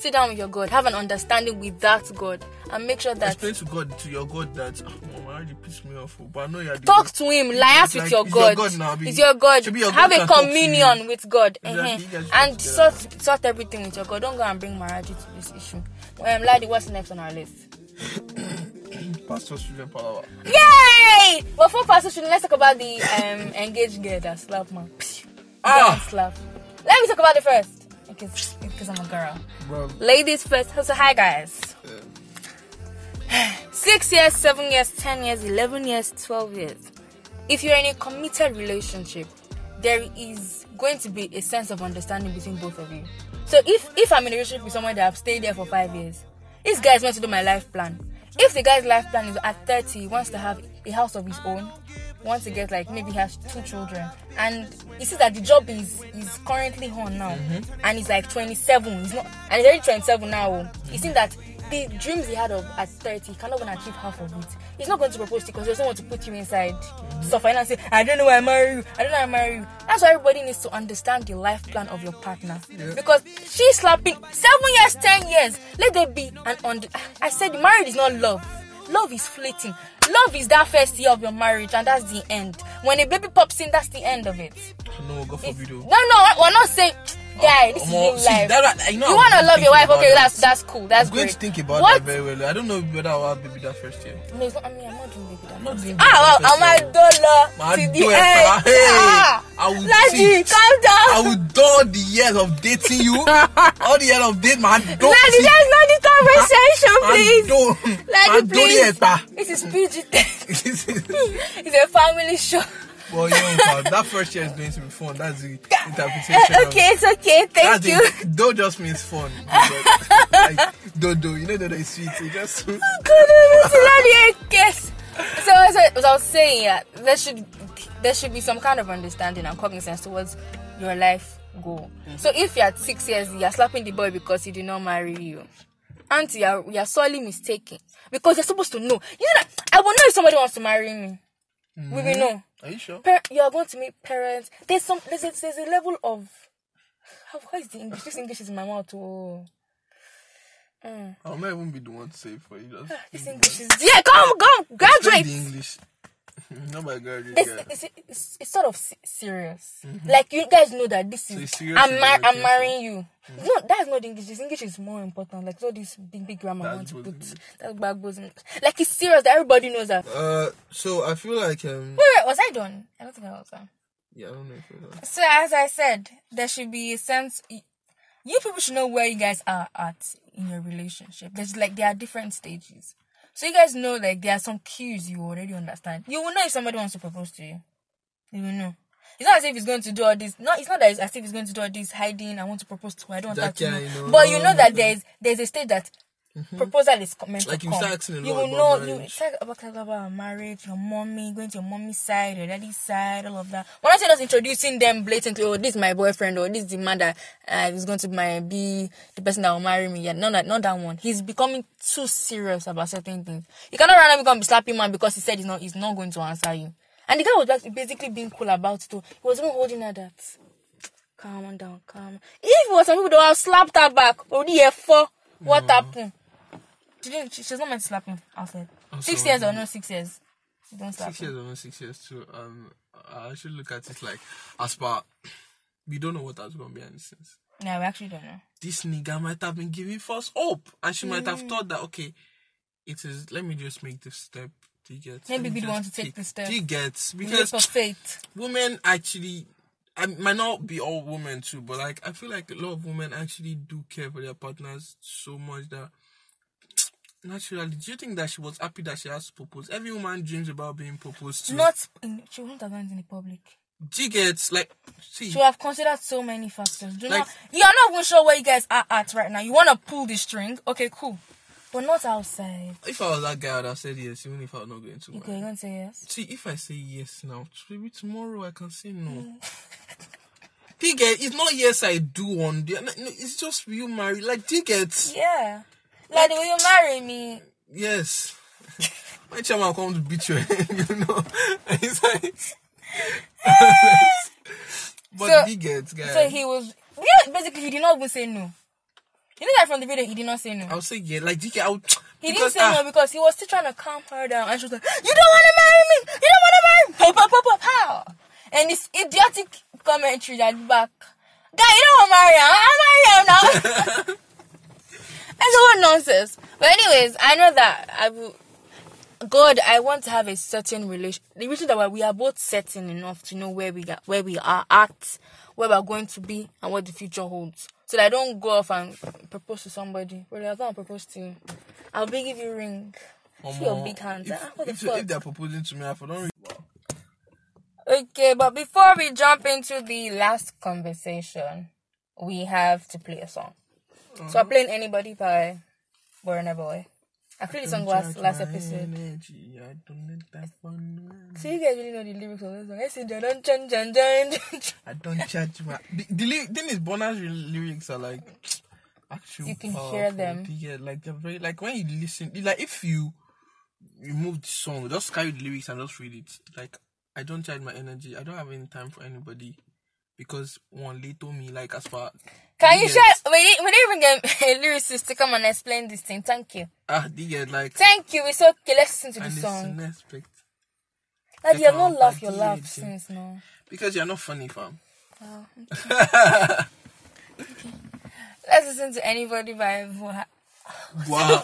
sit down with your God, have an understanding with that God, and make sure that Explain to God, to your God, that oh, my marriage pissed me off. oh, But I know you're the talk to Him, liars It's with your it's your God. God now, be- It's your God. be your Have God a can talk to communion with God, uh-huh. you guys should and sort sort everything with your God. Don't go and bring marriage to this issue. Um, Ladi, what's next on our list? <coughs> Pastor student power. Yay! But for Pastor Shuni, let's talk about the um, engaged girl that slap man. Ah! Slap. Let me talk about it first. Because, because I'm a girl. Ladies first. So, hi guys. <sighs> Six years, seven years, ten years, eleven years, twelve years. If you're in a committed relationship, there is going to be a sense of understanding between both of you. So if if I'm in a relationship with someone that I've stayed there for five years, this guy is meant to do my life plan. If the guy's life plan is at 30, he wants to have a house of his own, wants to get like maybe he has two children, and he sees that the job is is currently on now, mm-hmm. and he's like 27. He's not, and he's already 27 now. He's seen that the dreams he had of at 30, he cannot even achieve half of it. He's not going to propose to you because he doesn't want to put you inside mm-hmm. and say, I don't know why I marry you. I don't know why I marry you. That's why everybody needs to understand the life plan of your partner. Because she's slapping seven years, ten years. Let there be an on I said marriage is not love. Love is fleeting. Love is that first year of your marriage, and that's the end. When a baby pops in, that's the end of it. no, God It's- forbid. Oh. no, oh. no, we're not saying, oh, guy, this is Omo, real life. that- I know you want to love your wife, okay? that. That's that's cool. That's I'm going to think about what? that very well. I don't know whether I'll have baby that first year. No, it's not. I mean, I'm not doing baby that. ah, baby I'm a first dollar My to the do it, end. ah, Laji, calm down. I will do <laughs> all the years of dating you, all the years of dating, man. Don't Laji, see- that's not the conversation, please. don't, Laji, please. This is PG. <laughs> It's a family show. Well, you know, that first year is going to be fun. That's the interpretation. <laughs> Okay, it's okay. Thank That's you. the, don't just means fun. Like, dodo, you know dodo is sweet. It just Yes. So as I, as I was saying, yeah, there should there should be some kind of understanding and cognizance towards your life goal. Mm-hmm. So if you're at six years, you're slapping the boy because he did not marry you, auntie, you're, you're sorely mistaken because you're supposed to know. You know that I will know if somebody wants to marry me. We will mm-hmm. know. Are you sure? Par- you are going to meet parents. There's some. There's a, there's a level of. How is the English? This English is in my mouth. Oh. I'll not even be the one to say it for you. Just This English is yeah. Come, come, graduate. the English. <laughs> Not by graduate. it's, guy. it's, it's, it's sort of se- serious. Like you guys know that this is serious I'm mar- I'm marrying you. No, that's not English. This English is more important. Like all this big big grammar I want to put. That's in- Like it's serious that everybody knows that. Uh, so I feel like um, wait, was I done? I don't think I was done. yeah, I don't know if it was. So as I said, there should be a sense. You people should know where you guys are at in your relationship. There's like there are different stages. So you guys know like there are some cues you already understand. You will know if somebody wants to propose to you. You will know. It's not as if he's going to do all this. No, it's not that it's as if he's going to do all this hiding. I want to propose to her. I don't want That to know. you know. But you know that there's there's a stage that proposal is meant Like to you come. start asking a you will know. You marriage. talk about, about marriage, your mommy, going to your mommy's side, your daddy's side, all of that. We're not just introducing them blatantly. Oh, this is my boyfriend, or this is the man that uh, is going to my, be the person that will marry me. Yeah, no, that not that one. He's becoming too serious about certain things. You cannot randomly come be slapping man because he said he's not he's not going to answer you. And the guy was basically being cool about it. Too. He was even holding her that. Calm down, calm. If it was some people that would have slapped her back, already here for what happened? She didn't. She, she's not meant to slap him outside. Six Also, years or no six years. Don't slap Six him. years or not six years too. Um, I should look at it like as per we don't know what that's gonna be behind the scenes. No, we actually don't know. This nigga might have been giving false hope, and she might Mm. have thought that okay, it is. Let me just make this step. Do you get? Maybe me we want to take take- the step. Do you get? Because of faith. women actually I might not be all women too, but like I feel like a lot of women actually do care for their partners so much that naturally, do you think that she was happy that she has to propose? Every woman dreams about being proposed to. Not in, she wouldn't have done it in the public. do you get like see She would have considered so many factors. Do you Like- know, you're not even sure where you guys are at right now. You want to pull the string, okay, cool, but not outside. if I was that guy I'd have said yes, even if I was not going to Okay, you're gonna say yes. See if I say yes now, maybe tomorrow I can say no. Mm. <laughs> It's not yes I do on the it's just you marry like do you get Yeah, like, will you marry me? Yes. <laughs> My chairman come to beat head, <laughs> you know. <laughs> It's like, but So- he gets, guys. So he was. Yeah, basically, he did not even say no. You know that from the video, he did not say no. I'll say yeah, like DK, I'll. <tsk> He didn't say ah, no because he was still trying to calm her down, and she was like, "You don't want to marry me. You don't want to marry me." Pow, pow, pow, pow, pow. And this idiotic commentary that back. Guy, you don't want to marry him. I'll marry him now. That's all nonsense. But anyways, I know that I will. God, I want to have a certain relation. The reason that we are both certain enough to know where we got, where we are at, where we are going to be, and what the future holds. So that I don't go off and propose to somebody. Well, I'm gonna propose to you. I'll be give you a ring. See your big hands. If, Ah, what the if they're proposing to me, I don't really. Okay, but before we jump into the last conversation, we have to play a song. So I'm playing Anybody by Burna Boy. I played the song last, last episode. Energy, I don't need that fun. So you guys really know the lyrics of this song. I said, dun dun dun. dun. I don't charge my. The, the thing is, Burna's lyrics are like actual. You can powerful. hear them. Yeah, like they're very like when you listen, like if you remove the song, just carry the lyrics and just read it. Like I don't charge my energy. I don't have any time for anybody because one they told me like as far. Can you share? We didn't, we didn't even get <laughs> a lyricist to come and explain this thing. Thank you. Ah, get like. Thank you. It's okay. Let's listen to the song. unexpected Like, you have not laughed your laugh since now. because you're not funny, fam. Okay. <laughs> Let's listen to Anybody by <laughs> Buhari. Wow,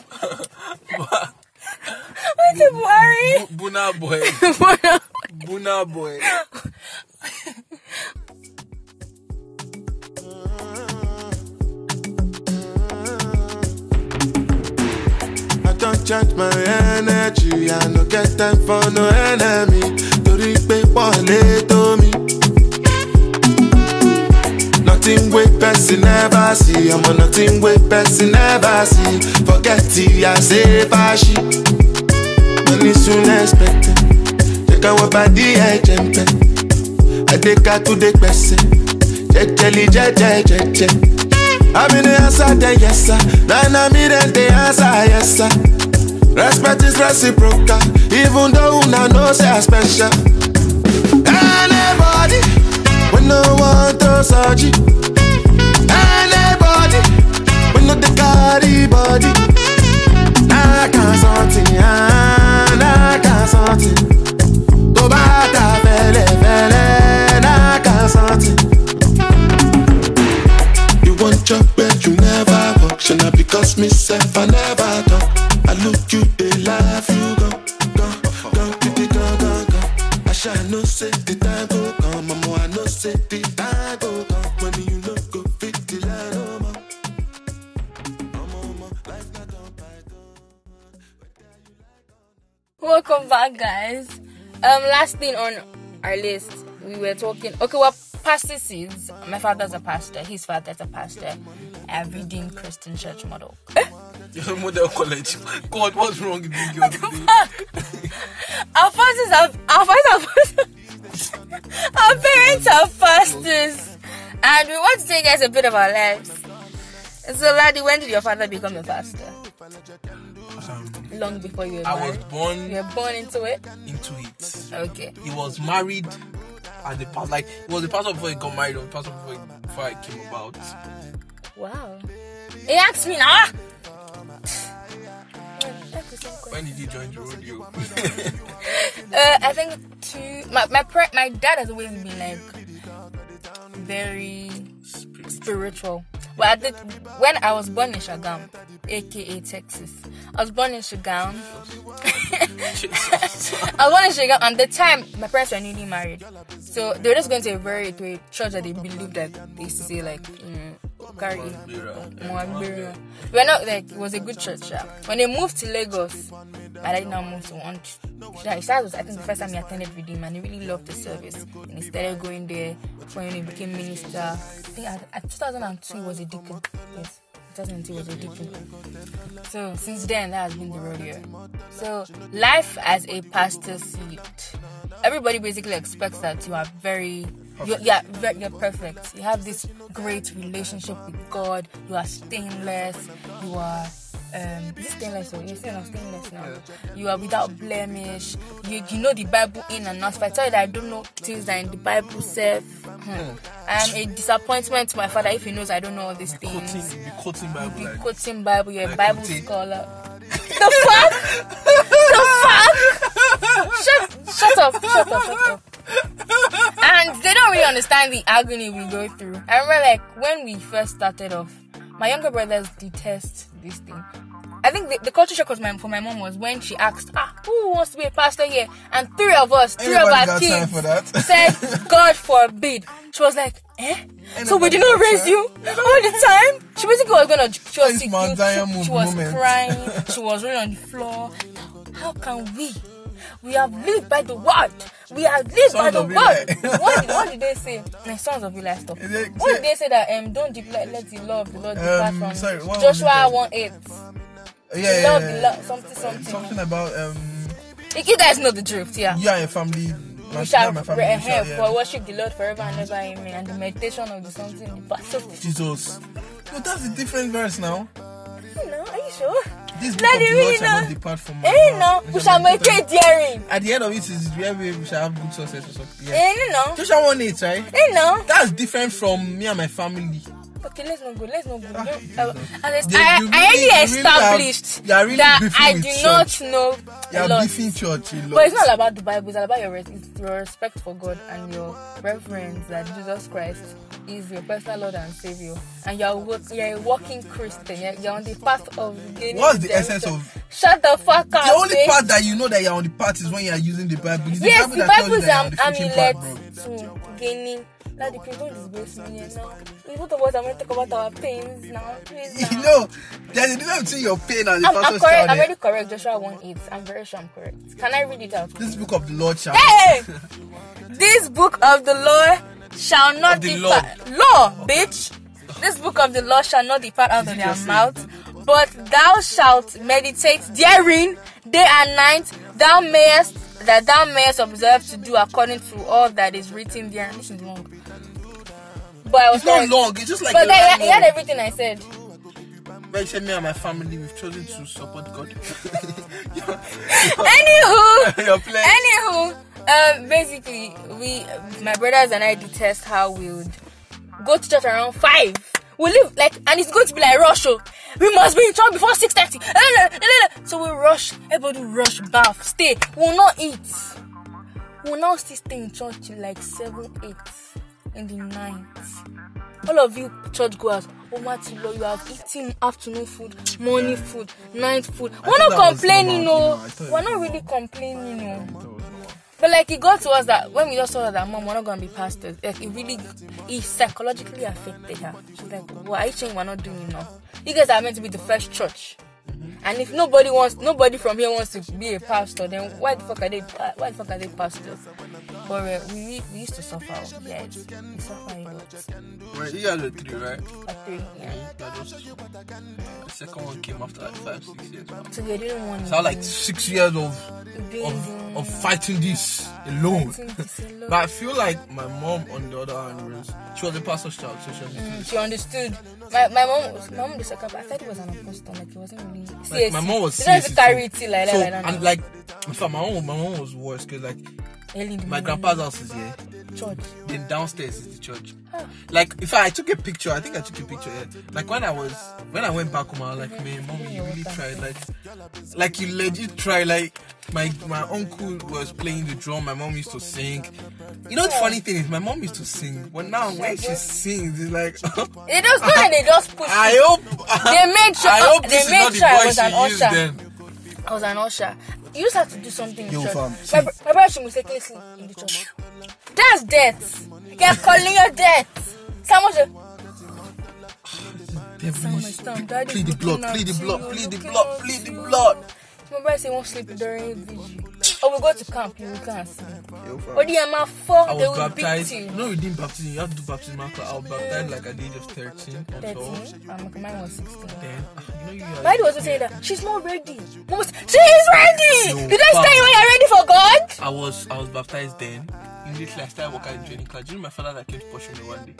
Wait a Buhari. Burna boy, Burna boy. Charge my energy. I no get time for no enemy. Torí pé pọ̀lẹ́ tó mi. Nothing wey person never see. Ọmọ nothing wey person never see. Forget it, I say fàṣì. Money soon expected. Jẹ́ káwọn bàdí ẹ̀jẹ̀ ń pẹ́. Adéka tó dé pẹ̀sẹ̀. Jẹ́jẹ́lì jẹ́jẹ́ jẹ́jẹ́. I'm in the answer, yes sir. Then I'm in the answer, yes sir. Respect is reciprocal, even though una know say I special. Anybody, we no want to search it. Anybody, we no the carry body. I can't something, I can't something. To bata fele fele, I can't something. You want job where you never work Shall not because myself I never I the time go come you look go fit the line no more No more, more, life not on python Welcome back, guys. Um, last thing on our list, we were talking. Okay, well, pastor seeds. My father's a pastor. His father's a pastor. At Redeemed Christian Church Model. Your model college. God, what's wrong with you girl today? our fathers are our fathers are and we tell you guys a bit of our lives. So, Ladi, when did your father become a pastor? Long before you were I was born You were born into it. into it. Okay. He was married at the past. Like he was the pastor before he got married, or the pastor before, he, before I came about. Wow. He asked me now. When did he join the rodeo? <laughs> <laughs> Uh, I think two. My my pre- my dad has always been like very spiritual. But at the, when I was born in Shagam, aka Texas, I was born in Shagam. <laughs> I was born in Shagam, and the time my parents were newly married, so they were just going to a very to a church that they believed that they used to say like, you know, carry. Mwambira. We're not like it was a good church. Yeah. When they moved to Lagos, my dad now moved to one. ch- That that was I think the first time he attended Redeem, and he really loved the service. And he started going there when he became minister. I think at, at 2002 he was a deacon. Yes. 2002 was. So since then that has been the rodeo. So life as a pastor's seed. Everybody basically expects that you are very you're, yeah, you're perfect. You have this great relationship with God. You are stainless. You are um, stainless you're saying I'm stainless now. You are without blemish. You you know the Bible in and out. If I tell you that I don't know things that in the Bible says, hmm, I am a disappointment to my father if he knows I don't know all these Quoting, things. be quoting Bible Be like. quoting Bible. You're a Bible quoting. scholar. <laughs> the fuck? the fuck? Shut, shut up, shut up, shut up. And they don't really understand the agony we go through. I remember, like, when we first started off, my younger brothers detest this thing. I think the, the culture shock was my, for my mom was when she asked, ah, who wants to be a pastor here? And three of us, three Anybody of our kids <laughs> said, God forbid. She was like, eh? So we did not raise time? you all the time? She basically was gonna, she was It's sick, Mount she, she, she was crying, <laughs> she was rolling on the floor. How can we? We have lived by the word. We have lived by the word. <laughs> What, did, what did they say? <laughs> My sons of Eli it- What did they say that um don't depart, let the love the Lord depart Um, from sorry, Joshua one eight. Yeah, yeah, yeah, yeah. love something something. Something about um, If You guys know the drift, yeah. you and your family. My, We shall my family. we shall, for worship the Lord forever and ever, amen. And the meditation of the something, the pastor. Jesus. No, that's a different verse now. Know, are you sure? This book of the Lord shall not depart from my Eh, no, mouth. we shall make it daring. At the end of it is where we shall have good success or something. Yeah. Eh, no, Joshua 1 8, right? eh, no. That's different from me and my family. Okay, let's not go. Let's not go. Uh, as I, you I really- already you really have- established really that I do church. not know You a are lot. beefing church a lot. But it's not about the Bible, it's about your, res- your respect for God and your reverence that Jesus Christ is your personal Lord and Savior. And you're, wo- you're a walking Christian. You're, you're on the path of gaining What's the redemption. essence of Shut the fuck up. the only bitch. part that you know that you're on the path is when you are using the Bible. It's Yes, the the Bible that tells you is that an you're on the freaking amulet path, bro. to gaining. Like the please don't disgrace me here now. We both of us are going to talk about our pains now. Please <laughs> now. You know, there's a difference between your pain and the I'm, I'm correct. I'm already correct. Joshua 1 8. I'm very sure I'm correct. Can I read it out? This book of the Lord shall. Hey! <laughs> this book of the law shall not Of the depart. Law, bitch. This book of the law shall not depart out of it their just mouth, but thou shalt meditate therein day and night. Thou mayest that thou mayest observe to do according to all that is written there. This is long. But I was It's not long. It's just like But then he had everything I said. But you said me and my family, we've chosen to support God. <laughs> Anywho, <laughs> Your. Anywho, um, basically, we, my brothers and I detest how we would go to church around five. We live like, and it's going to be like rush. Oh, we must be in church before six thirty. So we rush. Everybody rush, bath, stay. We will not eat. We will now still stay in church till like seven, eight in the night. All of you church goers, oh my Lord, you have eaten afternoon food, morning food, night food. We're not complaining, no. you know, I thought it We're not really complaining, no. But like it got to us that when we just saw that mom, we're not gonna be pastors. Like it really, it psychologically affected her. She's like, "Why are you saying we're not doing enough? You guys are meant to be the first church." And if nobody wants, nobody from here wants to be a pastor, then why the fuck are they? Why the fuck are they pastors? But uh, we we used to suffer. Yes, we suffer a lot. Right, you guys are three, right? At three, yeah. Yeah, those two. The second one came after like five, six years. So they didn't want So I had like six years of of, of fighting this <laughs> alone. But I feel like my mom, on the other hand, was she was a pastor's child, so she understood. She understood. My my mom was my mom the second, but I thought it was an apostle. Like it wasn't really. Like, my mom was She doesn't carry too. it like so, that. like that. and like, in fact, my mom, my mom was worse because like Early in the my morning. grandpa's house is here. church. Then downstairs is the church. Like, if I, I took a picture, I think I took a picture. Yeah. Like when I was, when I went back home, I was like, man, mom, you really tried. Like, like you legit tried. Like my my uncle was playing the drum. My mom used to sing. You know the funny thing is, my mom used to sing, but now when she sings, it's like <laughs> They just not that they just push. I hope They made sure- I hope they this is made not the sure I was an used usher. then. I was an usher. You just have to do something in Yo, fam, My, my brother should mistakenly sleep in the church. That's death. You're calling your death. Someone should. Son, daddy Plead the blood, plead the blood, plead the blood, plead the blood. My brother say he won't sleep during vigil. Or we go to camp, you can't sleep. Yo, fam. But the am I four, they was will beat you. No, we didn't baptism. You have to do baptism after. I was baptized like at the age of 13 or 12. 13. Um, mine was 16. Then, ah, you know, are. Why do you also say that? She's not ready. Mom she is ready! No, Did I fam. tell you when you're ready for God? I was I was baptized then. Immediately I started working in training class. Do you know my father that came to push me one day?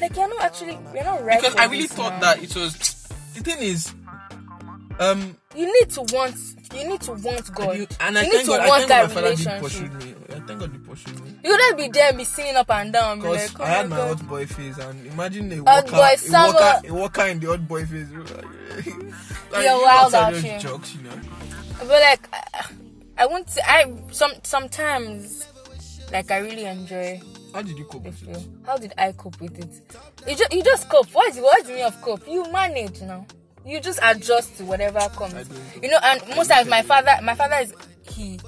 Like, you're not actually, you're not ready. Because for I really this thought now. that it was. The thing is, um, You need to want, you need to want God. you, and I you need to God, I want that father did pursue relationship. me. I thank God he pursued me. You would not be there and be singing up and down. Because like, oh I had my God. hot boy face, and imagine a walker, boy a walker, a walker in the hot boy face. <laughs> like, You're you wild out here. Jokes, you know. But like, I, I won't say, I, some, sometimes, like, I really enjoy How did you cope with it? How did I cope with it? You just, you just cope. What is, what is the meaning of cope? You manage now. You just adjust to whatever comes. You know, and most times my father, my father is, he,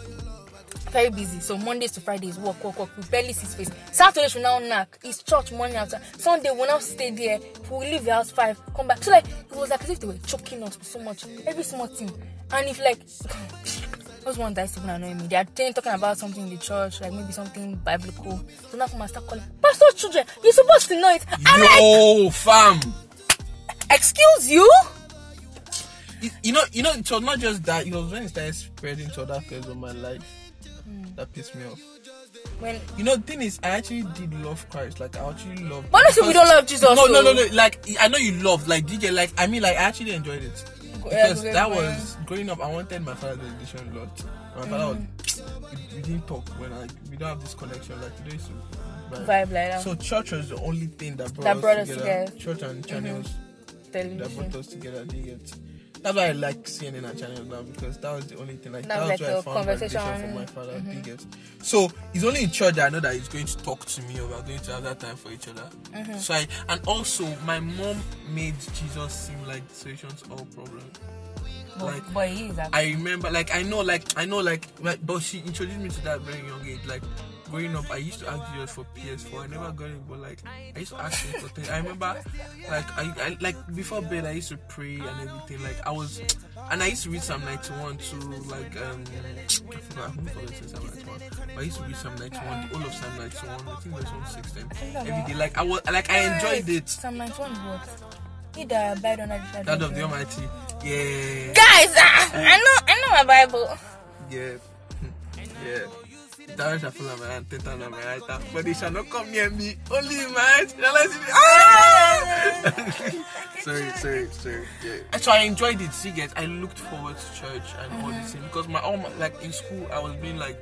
very busy. So Mondays to Fridays, work, work, work. We barely see his face. Saturdays we now knock. It's church morning after. Sunday we now stay there. We will leave the house five, come back. So like it was like as if they were choking us so much, every small thing. And if like <sighs> those one that even annoy me. They are then talking about something in the church, like maybe something biblical. So now come and start calling, Pastor children, you're supposed to know it. I'm like, fam. excuse you? You, you know, you know, it was not just that. It was when it started spreading to other aspects of my life Hmm. that pissed me off. When You know, the thing is, I actually did love Christ. Like, I actually love. But honestly, we don't love Jesus, No, no, no, no. Like, I know you love. Like, DJ. Like, I mean, like, I actually enjoyed it because yeah, that was growing up. I wanted my father's education a lot. My father Mm. was. <tsk> We, we didn't talk when I. We don't have this connection. Like, today, to. vibe. vibe like that. So church was the only thing that brought, That us, brought us together. together. Mm-hmm. Church and channels that brought us together. You get? That's why I like CNN and channels now because that was the only thing. Like That that, was like where I found conversation. from my father. Mm-hmm. You get? So it's only in church that I know that he's going to talk to me or we're going to have that time for each other. Mm-hmm. So I and also my mom made Jesus seem like the solution to all problems. Like But, but he is actually. I remember, like I know, like I know, like, like, but she introduced me to that very young age. Like growing up, I used to ask Jesus for PS4. I never got it, but like I used to ask him for things. I remember, like I, I like before bed, I used to pray and everything. Like I was, and I used to read Psalm 91 to like um, I forgot who forgot to say Psalm 91. But I used to read Psalm 91, the whole of Psalm 91. I think there's one sixteen every day. Like I was, like I enjoyed it. Psalm 91 is what? He that abide under the shadow of the Almighty, yeah. Guys, ah, I know, I know my Bible. Yeah. <laughs> Yeah. Thou shalt follow my hand, ten on my right hand, but they shall not come near me. Only in my shall I see. Ah! sorry, sorry, sorry. Yeah. So I enjoyed it. See, guys, I looked forward to church and all this thing because my all my, like in school I was being like,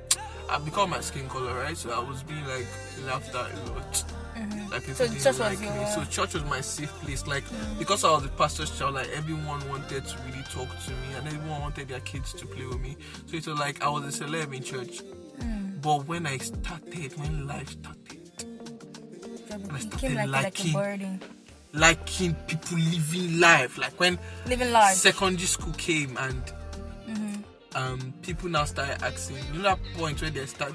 I become my skin color, right? So I was being like laughed at a lot. Like people So didn't like me. So church was my safe place. Like because I was the pastor's child, like everyone wanted to really talk to me, and everyone wanted their kids to play with me. So it was like I was a celeb in church. But when I started, when life started, I started like, like liking- burden. liking people living life, like when Living large. secondary school came and um people now started asking you know that point where they start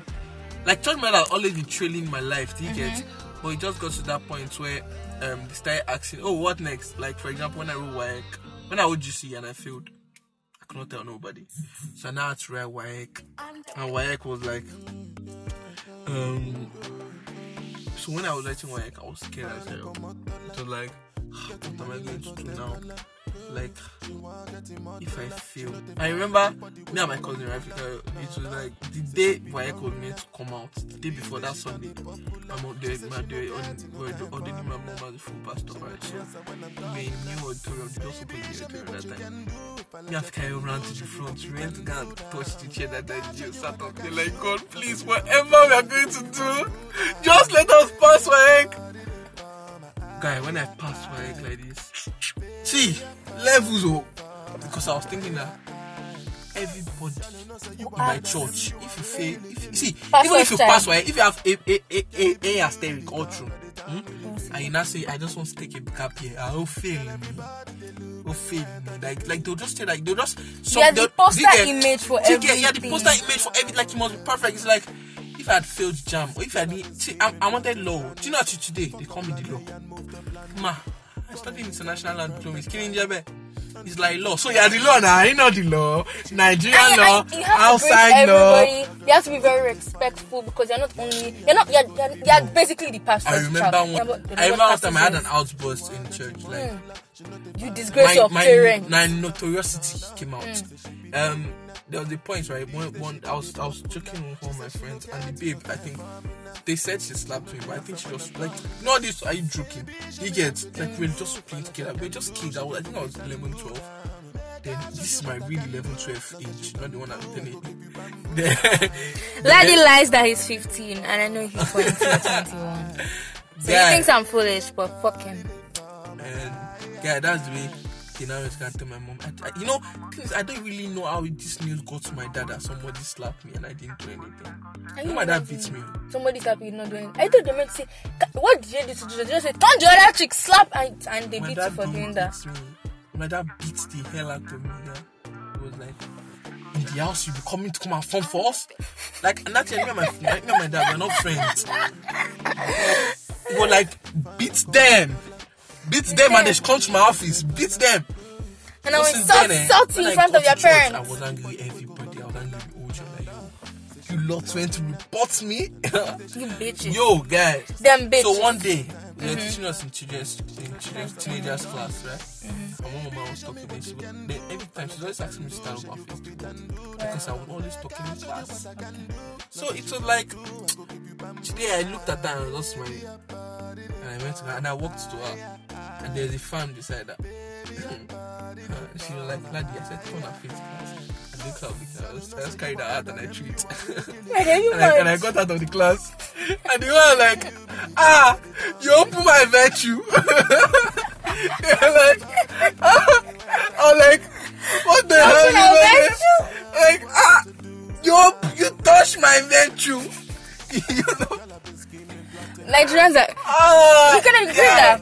like church man has always been trailing my life do you get? But it just got to that point where um they started asking oh what next? Like for example when I wrote WAEC when I wrote GC and I failed I could not tell nobody. So now it's write WAEC and WAEC was like um so when I was writing WAEC I was scared as hell. Was like <sighs> what am I going to do now like if I fail. I remember me and my cousin right because it was like the day WAEC was meant to come out, the day before that Sunday. My mom they my they on ordaining my mom as a full pastor, right? So we in new auditorium, they just opened the auditorium that time. Me carry around to the front, went to go and touch the chair that that Jesus sat on. They're like, God, please, whatever we are going to do, just let us pass WAEC. Guy, when I passed WAEC like this, see levels oh because I was thinking that everybody in my church, if you fail, if you, see, Pass even if you first pass, time. right, if you have a a a a, a asterisk all through, hmm, and you now say, I just want to take a gap here, I will fail me. Will fail me. Like, like they'll just say, like, they'll just. Yeah, the they'll- poster they get- image for they get- Yeah, the everything. poster image for everything, like, it must be perfect. It's like, if I had failed jam, or if I need, see, I, I wanted law. Do you know what today they call me the law? Ma, I studied international law diploma. Killing Jebe. It's like law. So you're the law now. You know the law. Nigerian And- law, you outside law. You have to be very respectful because you're not only you're not you're, you're, you're basically the pastor. I remember one. I remember one time I had an outburst in church. Like You disgrace my your my, parents. my notoriety came out. Um, there was a point right when one I was I was joking with one of my friends and the babe I think they said she slapped me, but I think she was like no this. Are you joking? You get like we're just playing together. We're just kids. I, was, I think I was 11, 12. Then this is my real 11, 12 age, not the one I'm telling you. <laughs> Ladi lies that he's 15 and I know he's 22 21. <laughs> So Yeah. he thinks I'm foolish, but fuck him. And yeah, that's the way you know it's gonna tell my mom. I, I, you know, things I don't really know how this news got to my dad that somebody slapped me and I didn't do anything. Are You know, my dad beats me. Somebody happy you're not doing I thought they meant to say, what did you do to do? They just say, turn the other chick, slap, and, and they My beat you for doing that. me. My dad beats the hell out of me. Yeah. It was like in the house you be coming to come and phone for us. Like and that's me and my me and my dad we're not friends. He was like beat them. Beat them and they come to my office. Beat them. And I So salt, then, eh, salty in front of your church, parents. I was angry with everybody. I was angry with Ojo. Like, yo, you lot went to report me. <laughs> You bitches. yo, guys. Them bitches. So one day, they were teaching us in children's, in children's teenagers class, right? And one woman was talking, and she was, then every time she's always asking me to up my face because I would always talk in class. So it was like today I looked at her and I was just smiling, and I went to her and I walked to her, and there's a fan beside her. She was like, Ladi, I said, turn her face, class. I looked up because I was, I was carried her out and I threw it. And then you and, I, and I got out of the class. And they were like, ah, you open my virtue. <laughs> they were like, ah. I was like, what the hell you doing? Like, ah, you, you touch my virtue. <laughs> you know? Nigerians are, Ah, you couldn't do yeah. that.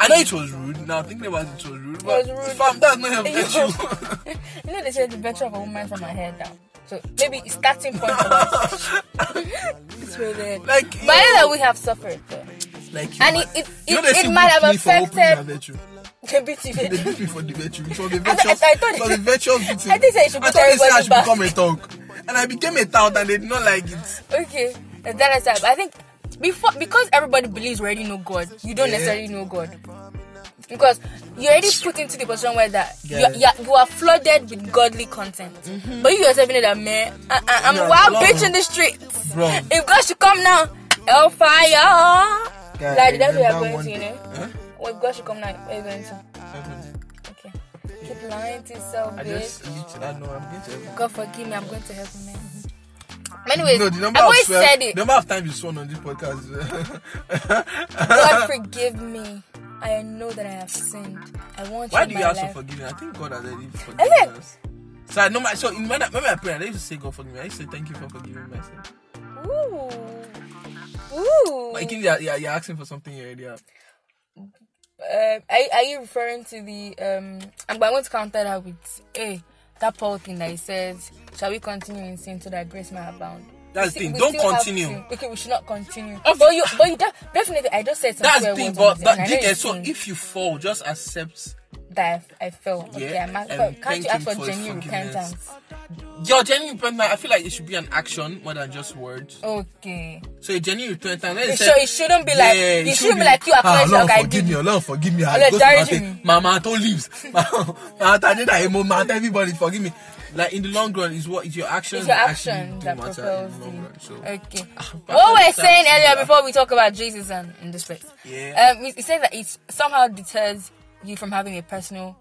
I know it was rude. Now thinking about it, it was rude. But was rude. fam, that's <laughs> not your virtue. You know they say the virtue of a woman from her head down. So maybe it's starting point for us. <laughs> it's really like, But I know that we have suffered though. like, And it, it, it, it might have me for opening my affected virtue. <laughs> the. They beat me for the virtue. It was the I- I- virtuous. I thought it was it- the beating. I think you should I thought they said I should back. become a thug, and I became a thug, and they did not like it. Okay, that is that. I think before because everybody believes we already know God, you don't Yeah. necessarily know God. Because you're already put into the position where that Yeah. you, you, you are flooded with godly content, mm-hmm. but you yourself know that man, I, I, I'm Yeah, a wild bitch it. in the streets. If God should come now, hellfire. Guy, like that's what you're going to, you know. Huh? Well, if God should come now, where you going to? Okay, keep lying to yourself, I bitch. just I know I'm going to heaven. God forgive me, I'm going to heaven, man. Anyways, No, the number I've of always swear, said the it. number of times you sworn on this podcast. God <laughs> forgive me. I know that I have sinned. I want Why you do you ask for forgiveness? I think God has already Is it? forgiven us. So I know my so in when I, when I pray, I used to say God forgive me. I used to say thank you for forgiving me. I Ooh. Ooh. like you're, you're, you're asking for something you already have. Uh, are, are you referring to the um I'm going to counter that with hey that Paul thing that he says, shall we continue in sin so that grace may abound? That's the thing. Don't continue. Okay, we should not continue. Of- but you, but you de- definitely, I just said some That's the thing, but but this, and I you know get it's so if you fall, just accept that I, I fell. Okay, Yeah, I'm can't you ask for for genuine repentance? your genuine repentance. I feel like it should be an action more than just words. Okay. So a genuine repentance. It, should, it shouldn't be like Yeah, it shouldn't be like you ah, acknowledge Lord like I forgive did. me, Lord forgive me. I go to my me. Mama don't leaves. <laughs> Mama I did that emo man, everybody forgive me. Like in the long run, is what is your actions It's your action that propels in the long you. run. So Okay. What we're saying earlier before we talk about Jesus and in this place. Yeah. Um, it it says that it somehow deters you from having a personal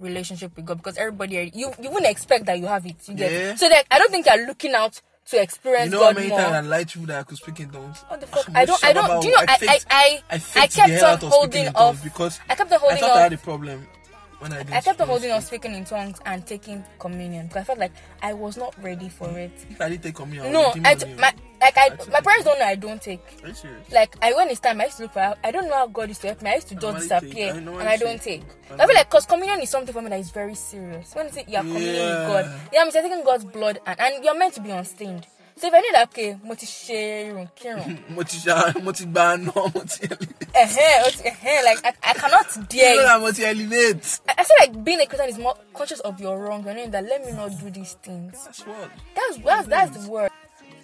relationship with God because everybody you you wouldn't expect that you have it. You get Yeah. so like I don't think you're looking out to experience you know how God many more. times I lied to you that I could speak in tongues? What the fuck? I'm don't. I don't. Do you know? I I I, I I kept on of holding in off because I kept on holding I thought I had a problem. when I did. I kept on holding on speaking in tongues and taking communion because I felt like I was not ready for it. If I did take communion, No, I demon t- you. my like I my parents don't know I don't take. Are you serious? Like I when it's time I used to look for I don't know how God used to help me. I used to just disappear I and I don't take. I I feel like cause communion is something for me that is very serious. When you say you're communion Yeah. with God, yeah, I'm taking God's blood and, and you're meant to be unstained. So if I knew that okay, mo ti ṣe irun kírun, <laughs> mo ti ṣa mo ti gba aná mo ti elevate. eh, eh, like I, I cannot dare. You know that mo ti elevate. I, I feel like being a Christian is more conscious of your wrong. You know that let me not do these things. That's what. That's that's that's the word.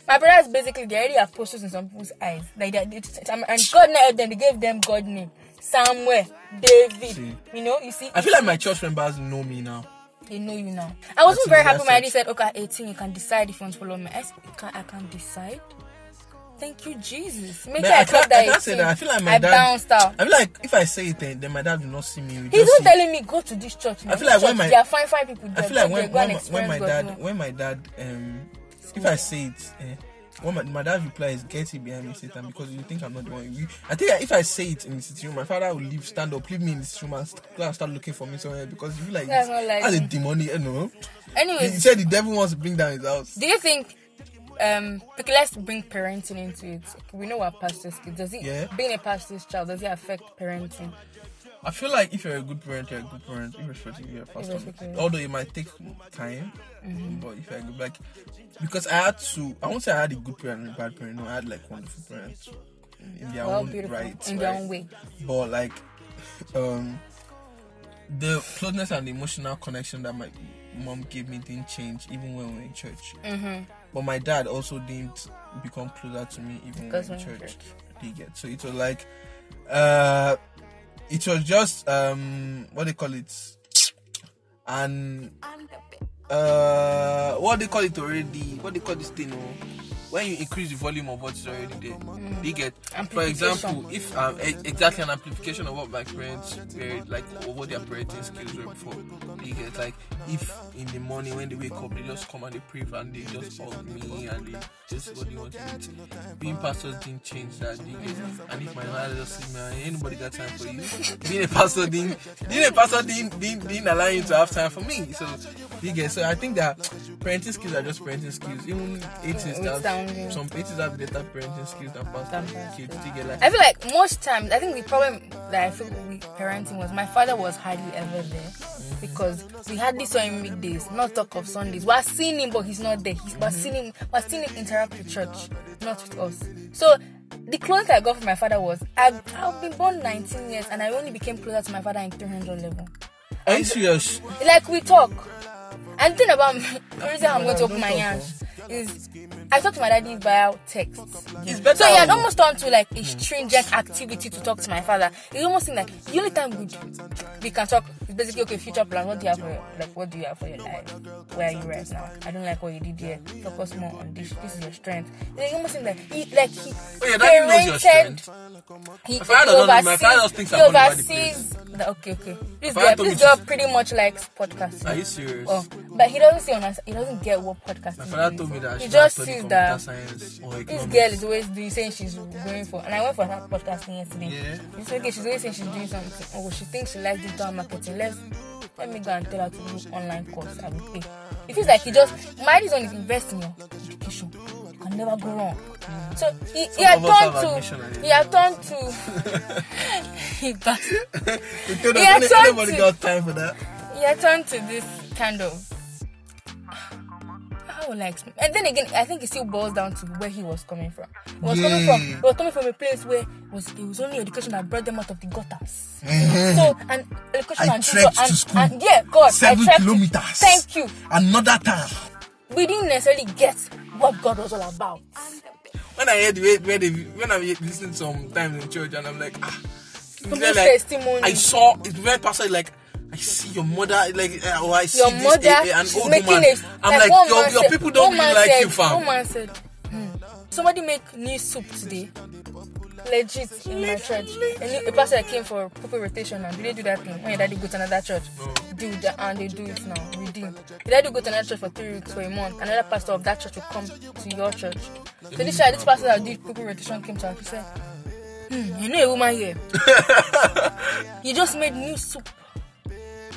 My brothers basically they're already apostles in some people's eyes. Like they, they, and God not them, they gave them God name. Samuel, David. See. You know, you see, I feel like my church members know me now. they know you now. I wasn't That's very happy when my daddy said, "Okay, 18, you can decide if you want to follow me." I said, "Can I can decide." Thank you, Jesus. Make sure I, I can't- that I can't say that. I feel like my I dad- bounced out. I feel like if I say it, then, then my dad will not see me. He's not see- telling me go to this church. I feel like when my- there are fine, fine people. I feel like when when, my- when my God, dad no. when my dad um if I say it eh, when my, my dad replies, get it behind me Satan because you think I'm not the one you I think if I say it in the sitting room my father will leave stand up leave me in the sitting room and st- go and start looking for me somewhere because you feel like That's not like that's a demonic you know Anyway, he said the devil wants to bring down his house Do you think um okay, let's bring parenting into it. We know what pastors. Does it Yeah. being a pastor's child, does it affect parenting? I feel like if you're a good parent you're a good parent irrespective of your pastor although it might take time Mm-hmm. but if you're good like because I had to I won't say I had a good parent and a bad parent no I had like wonderful parents in their Well, own beautiful right in their right? own way. but like <laughs> um the closeness and the emotional connection that my mom gave me didn't change even when we were in church Mm-hmm. but my dad also didn't become closer to me even Because when we we're in church church. Do get so it was like uh it was just um what they call it? And uh what they call it already? What they call this thing oh, when you increase the volume of what is already there do you get for example if um e- exactly an amplification of what my parents were like or what their parenting skills were before you get like if in the morning when they wake up they just come and they pray and they just hug me and they just what you want to eat being pastors didn't change that you get and if my mother just "Ah, ain't nobody got time for you? Being a pastor didn't being a pastor didn't, didn't, didn't allow you to have time for me so you get so I think that parenting skills are just parenting skills even atheists With have yeah. some atheists have better parenting skills than pastors kids like I feel like most times, I think the problem that I feel with parenting was my father was hardly ever there mm. because we hardly saw him weekdays, not talk of Sundays. We're seeing him, but he's not there. He's, we're mm-hmm. seeing him, we're seeing him interact with church, not with us. So the closest I got from my father was I've, I've been born 19 years and I only became closer to my father in 300 level. are you serious Like we talk. And the thing about me, the reason I'm going to open my hands is I talk to my daddy via text. It's better So it had almost turned to like a hmm. stringent activity to talk to my father. It's almost like the only time we, we can talk is basically okay, future plan. What do you have for your, like what do you have for your life? Where are you right now? I don't like what you did here. Focus more on this. This is your strength. It almost like he like he Oh, yeah, daddy knows your parented- he, he doesn't know. My oversees, father just thinks he I'm all over the oversees the, okay, okay. This girl, this girl pretty much likes podcasting. Are you serious? Oh, but he doesn't see on us. he doesn't get what podcasting My father told me that he she just sees that this girl is always doing saying she's going for and I went for her podcasting yesterday. Yeah. It's okay, she's always saying she's doing something. Oh she thinks she likes digital marketing. Let's let me go and tell her to do online course. I will pay. It feels like he just my is on is invest in your education. You can never go wrong. So he, he had of us have turned to he had turned to <laughs> he bastard. <laughs> He told us Yeah, ain't- trying nobody to- got time for that. he had turned to this kind of how will I explain? And then again, I think it still boils down to where he was coming from. He was coming from. He was coming from a place where it was it was only education that brought them out of the gutters. So and education I and trekked and, to school. and yeah, God, Seven I trekked. kilometers. Thank you. Another time. We didn't necessarily get what God was all about. When I heard the way where they when I listen sometimes in church and I'm like ah, it's People's like, testimony. I saw it's very pastor like. I see your mother, like, uh, or I see Your this, mother, eh, eh, an old woman. a. I'm like, one your, your said- people don't really like said, you, fam. One man said, hmm, somebody make new soup today. Legit in my church. A, new, a pastor that came for purple rotation and Did they do that thing? When your daddy go to another church, do that, and they do it now. Redeem. Your daddy go to another church for three weeks for a month. Another pastor of that church will come to your church. So this child, this pastor that did purple rotation came to us. He said, "Hmm, you know a woman here. <laughs> you just made new soup."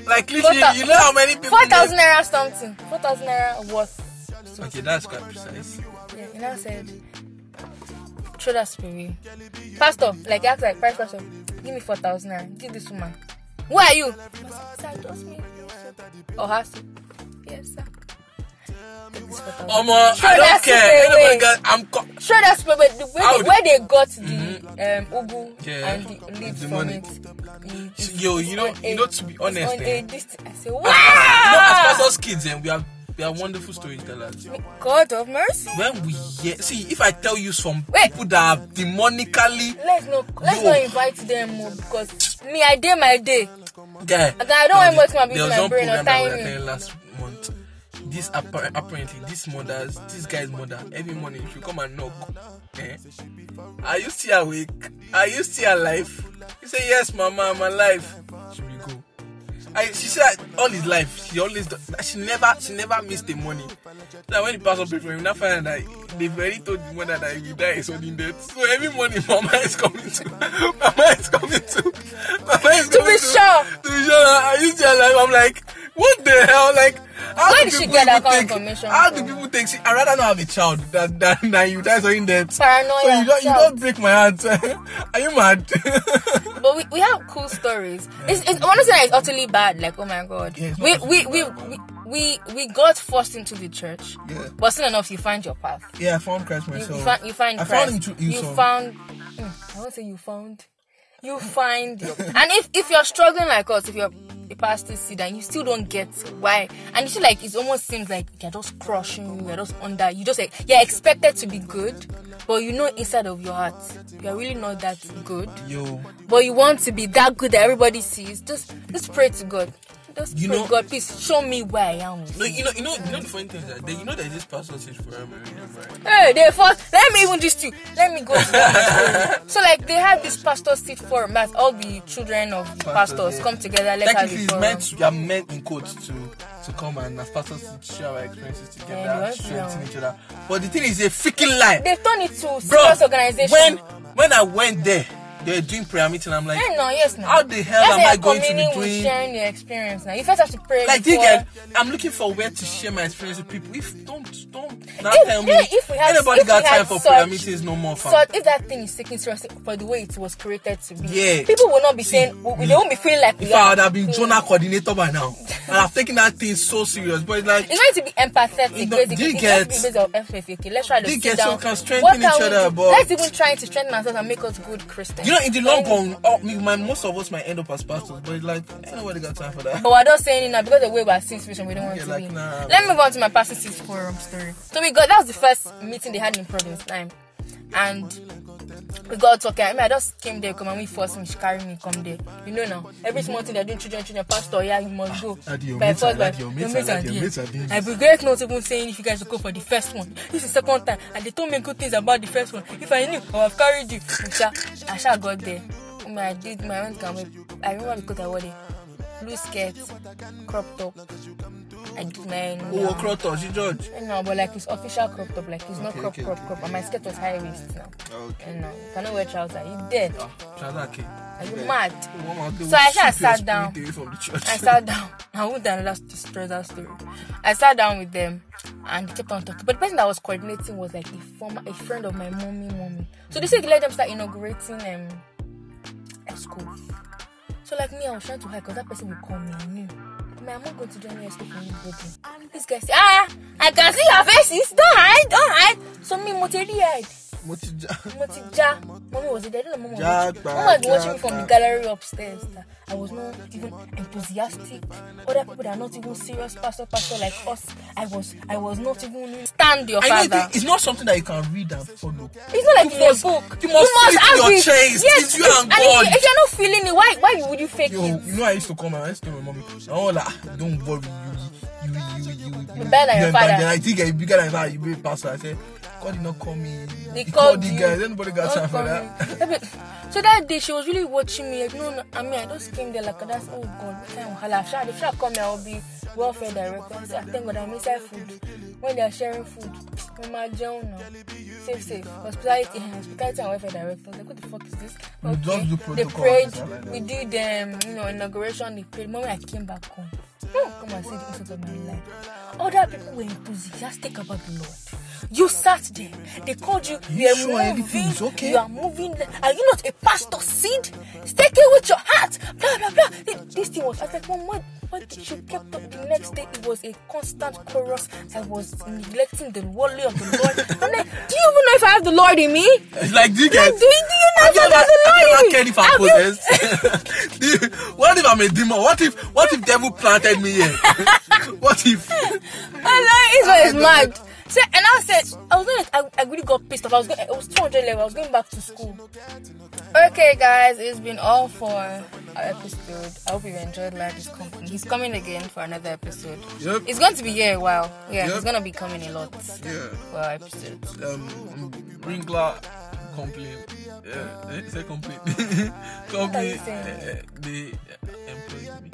Like literally, you know how many people. Four thousand naira something. Four thousand naira worth. Okay, that's quite precise. Yeah, he now said, throw that spirit. Pastor, like ask like price pastor, give me four thousand naira. Give this woman. Who are you? I Sir, just me. Or has to. Yes, sir. This 4,000. I don't care. Ain't got. I'm. Co- Throw that spirit. But the way How they, where they got the um, ugu Yeah, and the leaves the from money. it. it- Yo, you know, you know, to be honest, on eh, a dist- I say, you know, wow! as pastors kids, and we are we are wonderful storytellers. God of mercy. When we hear, see, if I tell you some Wait. people that are demonically, Let's not let's Yo. not invite them more because me I did my day. Okay, I don't want much my one brain or program that we timing. last month. This appar- apparently, this mother's, this guy's mother, every morning she come and knock. Eh? Are you still awake? Are you still alive? He say yes, mama, I'm alive. She will go. I, she said all his life she always do, she never she never missed the money. Now when the pastor prayed for him, now find that they've already told the mother that he will die a sudden death. So every morning, <laughs> mama is coming to, mama is coming to, <laughs> mama is coming To coming be sure. to be sure. Are you still alive? I'm like, what the hell? Like, how Where do did she people get that even kind of think- information How from? do people think? See, I rather not have a child than than, than you sudden death. Paranoia, So you don't you don't break my heart. <laughs> Are you mad? <laughs> But we, we have cool stories. It's, it's honestly it's utterly bad. Like oh my god, Yeah, it's we, not we, we we we we got forced into the church. Yeah. But soon enough, you find your path. yeah, I found Christ You, myself. you find you find I Christ. found him through you found. Hmm, I won't say you found. You find your, and if if you're struggling like us, if you're a pastor seed and you still don't get why, and you feel like it almost seems like you're just crushing you, you're just under, you just like you're expected to be good, but you know inside of your heart you're really not that good. Yo, but you want to be that good that everybody sees, just just pray to God. You know- God, please show me where I am. no, you know, you know, you know the funny thing is that they, you know there's this pastor stage for right? Hey, they first let me even just you. Let me go to. <laughs> So like they had this pastor seat forum that all the children of the Pastors, pastors yeah. come together. Let's have a it's forum. meant to, you are meant in quotes to to come and as pastors to share our experiences together, to, strengthen each other. But the thing is a freaking lie, They've turned it to bro. serious organization. When when I went there, they were doing prayer meeting. I'm like, Hey, no, yes, no. how the hell Let's am I going to be doing? sharing your experience now? You first have to pray. Like, before- get? I'm looking for where to share my experience with people. If don't don't not If- tell me. if we have, anybody if got time for prayer such- meetings no more, fam. So if that thing is taken seriously for the way it was created to be, Yeah. people will not be saying we, they won't be feeling like If I would have been. Jonah coordinator by now, <laughs> and I've taken that thing so serious, but it's like It's going to be empathetic. Know, basically. It get- has to be based on empathy. Okay, let's try to get so down. we can strengthen each other, but- Let's even try to strengthen ourselves and make us good Christians. you know, in the long run, oh, me, my, most of us might end up as pastors, but like ain't nobody got time for that. But we're not saying it now because the way we're seeing situation, we don't want Yeah, to like, be. nah. Let me move on to my pastor seat forum story. So we got that was the first meeting they had in Providence time, and we got talking. I mean, I just came there, come and we forced me, she carry me, come there. You know now, every small thing they're doing, children, children, pastor, yeah, you must go. Your By mates force, by- like your mates your mates are doing I regret not even saying if you guys should go for the first one. This is the second time, and they told me good things about the first one. If I knew, I would have carried you. Sha, I shall got there. I mean, I did my rent. I remember because I wore the blue skirt, crop top. I did my Oh, Krotos, you judge. no, but like it's official crop top, like it's not Okay, crop, okay, crop, okay. crop. And my skirt was high waist now. Okay. And no, you cannot wear trousers. You dead? Shazaki. Are you mad? So I just sat down. From the church. I sat down. I won't tell another trouser story. I sat down with them and they kept on talking. But the person that was coordinating was like a former, a friend of my mommy, mommy. So they said let them start inaugurating um a school. So like me, I was trying to hide because that person would call me. Man, I'm not to join your school for anybody. This guy said, ah, I can see your faces. Don't hide, don't hide. So me, Moteri hide. Moti ja. Mommy was there. I don't know mama Ja, watching. ba, was watching me from the gallery upstairs. I was not even enthusiastic. Other people that are not even serious pastor, pastor like us. I was, I was not even stand your I know father. it- it's not something that you can read and follow. It's not like You it's must- a book. you must feel it in have your it. chest. Yes, It's you and if, God. If, if you're not feeling it, why, why would you fake Yo, it? you know I used to come and I used to tell my mommy, oh, like, don't worry, you, you, you, you, you, you, better than your you- father. Then I think you're bigger than that. You be a pastor. I said, God did not call me. They he called called the guys. Anybody got time for that? so that day she was really watching me. Like, no, no, I mean, I just came there like that's oh God, what kind of wahala. Sha, If come here, I'll be welfare director. I said, thank God I'm inside food. When they are sharing food, my jail safe, safe. Hospitality, uh, hospitality and welfare director. Like, what the fuck is this? Do they prayed. like. We did um, you know, inauguration. They prayed. Moment I came back home, hmm, come and see the insult of my life. Other people were enthusiastic about the Lord. You sat there. They called you. You, You are sure everything moving. is okay? You are moving. Are you not a pastor seed? Stake it with your heart. Blah blah blah. This, thing was. I was like, Mom, what? What did you kept up? The next day, it was a constant chorus. I was neglecting the word of the Lord. I'm like, do you even know if I have the Lord in me? It's like, do you Like, do you, do you know if I have the Lord in cared me? if you- possessed? <laughs> You- what if I'm a demon? What if what if devil planted me here? <laughs> what if? <laughs> I know it's mad. So, and I said, I was gonna, I, I really got pissed off. I was going, it was 200 level. I was going back to school. Okay, guys, it's been all for our episode. I hope you enjoyed Larry's company. He's coming again for another episode. Yep. It's going to be here a while. Yeah, Yep. he's gonna be coming a lot Yeah. for our episodes. Um, Ringler complain. Yeah, eh, say complain. <laughs> complain. Uh, they uh, employed me.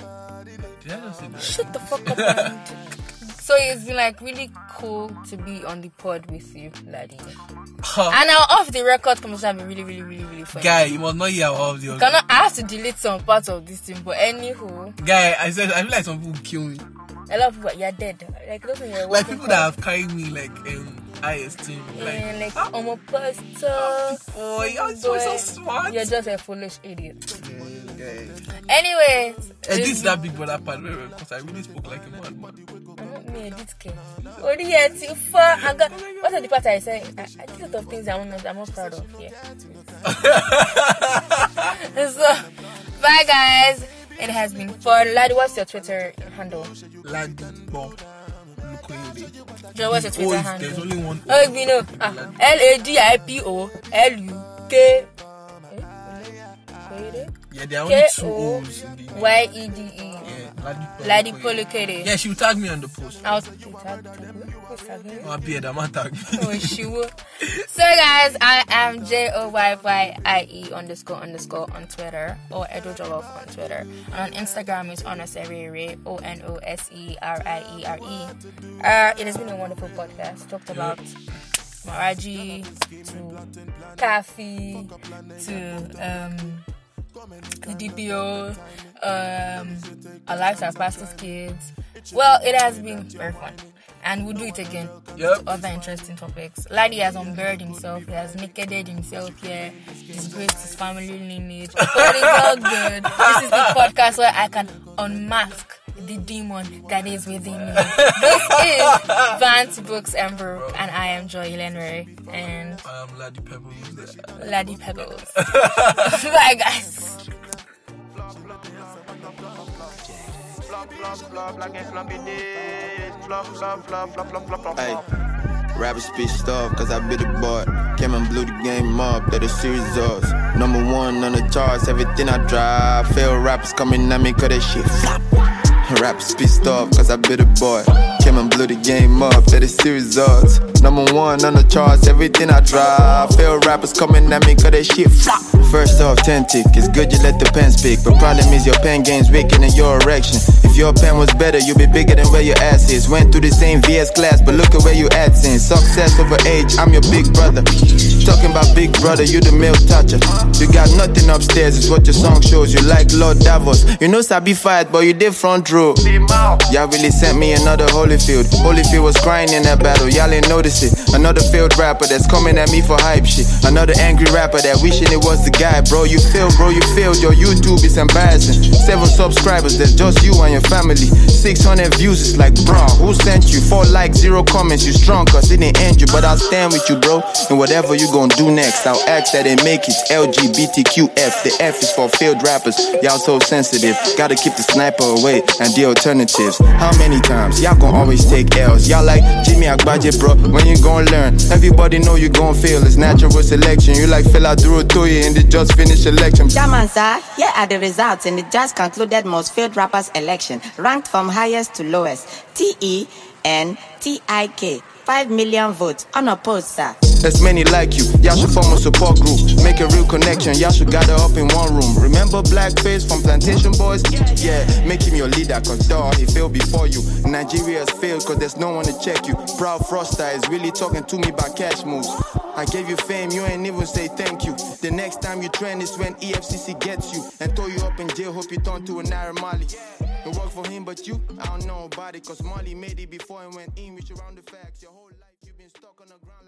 Did I just say that? Shut the fuck up. <laughs> so it's been like really cool to be on the pod with you, Ladi. And now off the record conversation have been really, really, really, really fun. Guy, you must not hear all of the Cannot, I have to delete some parts of this thing, but anywho, Guy, I said I feel like some people will kill me. A lot of people you're dead. Like those you're Like people that have carried me like um highest team. Like Eh, like I'm a pastor. oh you're so, so smart. You're just a foolish idiot. Guy. Anyway, Edit that big brother part because I really spoke like a madman. I'm not me edit care. Only yet too far. I got what are the part I say? I, I did a lot of things I'm not I'm not proud of here. <laughs> <laughs> so bye guys. It has been fun. Lad, what's your Twitter handle? Lukoyede. Joe, what's your Twitter handle? there's only one. Oh, you know, ah, L A D I P O L U K. Yeah, there are only two O's in the name. Y E D E. Yeah, Yeah, she will tag me on the post. I'll tag tag me. Who's tagging you? My beard, I'm. Oh, will. So, guys, I am J O Y Y I E underscore underscore on Twitter or Edo Jollof on Twitter. And on Instagram, it's Onoserere, O N O S E R I E R E. Uh, It has been a wonderful podcast. Talked about Maraji to Khafi to um, the DPO, um, our lives as pastors' kids. Well, it has been very fun. And we'll do it again. Yep. Other interesting topics. Ladi has unburied himself. He has nakeded himself here. Disgraced his family lineage. But it's all good. This is the podcast where I can unmask the demon that is within me. This is Bants Books and Brew, and I am Joy Lenry and I am Ladi Pebbles. Ladi Pebbles. <laughs> <laughs> Bye, guys. Hey, rappers pissed off cause I bit the boy. Came and blew the game up, that a series of Number one on the charts, everything I drive. Fail rappers coming at me cause that shit flop. Rappers pissed off cause I bit the boy. Came and blew the game up, that a series of Number one on the charts, everything I drive. Fail rappers coming at me cause that shit flop. First off, Tentik, it's good you let the pen speak. But problem is your pen game's weaker than your erection. If your pen was better, you'd be bigger than where your ass is. Went through the same VS class, but look at where you at since. Success over age, I'm your big brother. Talking about big brother, you the male toucher. You got nothing upstairs, it's what your song shows. You like Lord Davos. You know Sabi fight, but you did front row. Y'all really sent me another Holyfield. Holyfield was crying in that battle, y'all ain't notice it. Another failed rapper that's coming at me for hype shit. Another angry rapper that wishing it was the guy, bro. You failed, bro, you failed. Your YouTube is embarrassing. Seven subscribers, that's just you and your family. 600 views, it's like, bro, who sent you? Four likes, zero comments, you strong, cause it didn't end you. But I'll stand with you, bro. And whatever you gon' do next, I'll act that they make it. LGBTQF, the F is for failed rappers. Y'all so sensitive, gotta keep the sniper away and the alternatives. How many times? Y'all gon' always take L's. Y'all like Jimi Agbaje, bro. When you gon' learn? Everybody know you gon' fail. It's natural selection. You like Fela Durotoye in the just finished election. Chairman, sir, here are the results in the just concluded most failed rappers election, ranked from highest to lowest. T E N T I K. 5 million votes, unopposed, sir. There's many like you. Y'all should form a support group. Make a real connection. Y'all should gather up in one room. Remember Blackface from Plantashun Boiz? Yeah, make him your leader, cause dawg, he failed before you. Nigeria's failed cause there's no one to check you. Proud Froster is really talking to me about cash moves. I gave you fame, you ain't even say thank you. The next time you trend is when EFCC gets you and throw you up in jail. Hope you turn to a Naira Marley. It worked for him, but you, I don't know about it. Cause Marley made it before and went in you around the facts. Your whole life you've been stuck on the ground.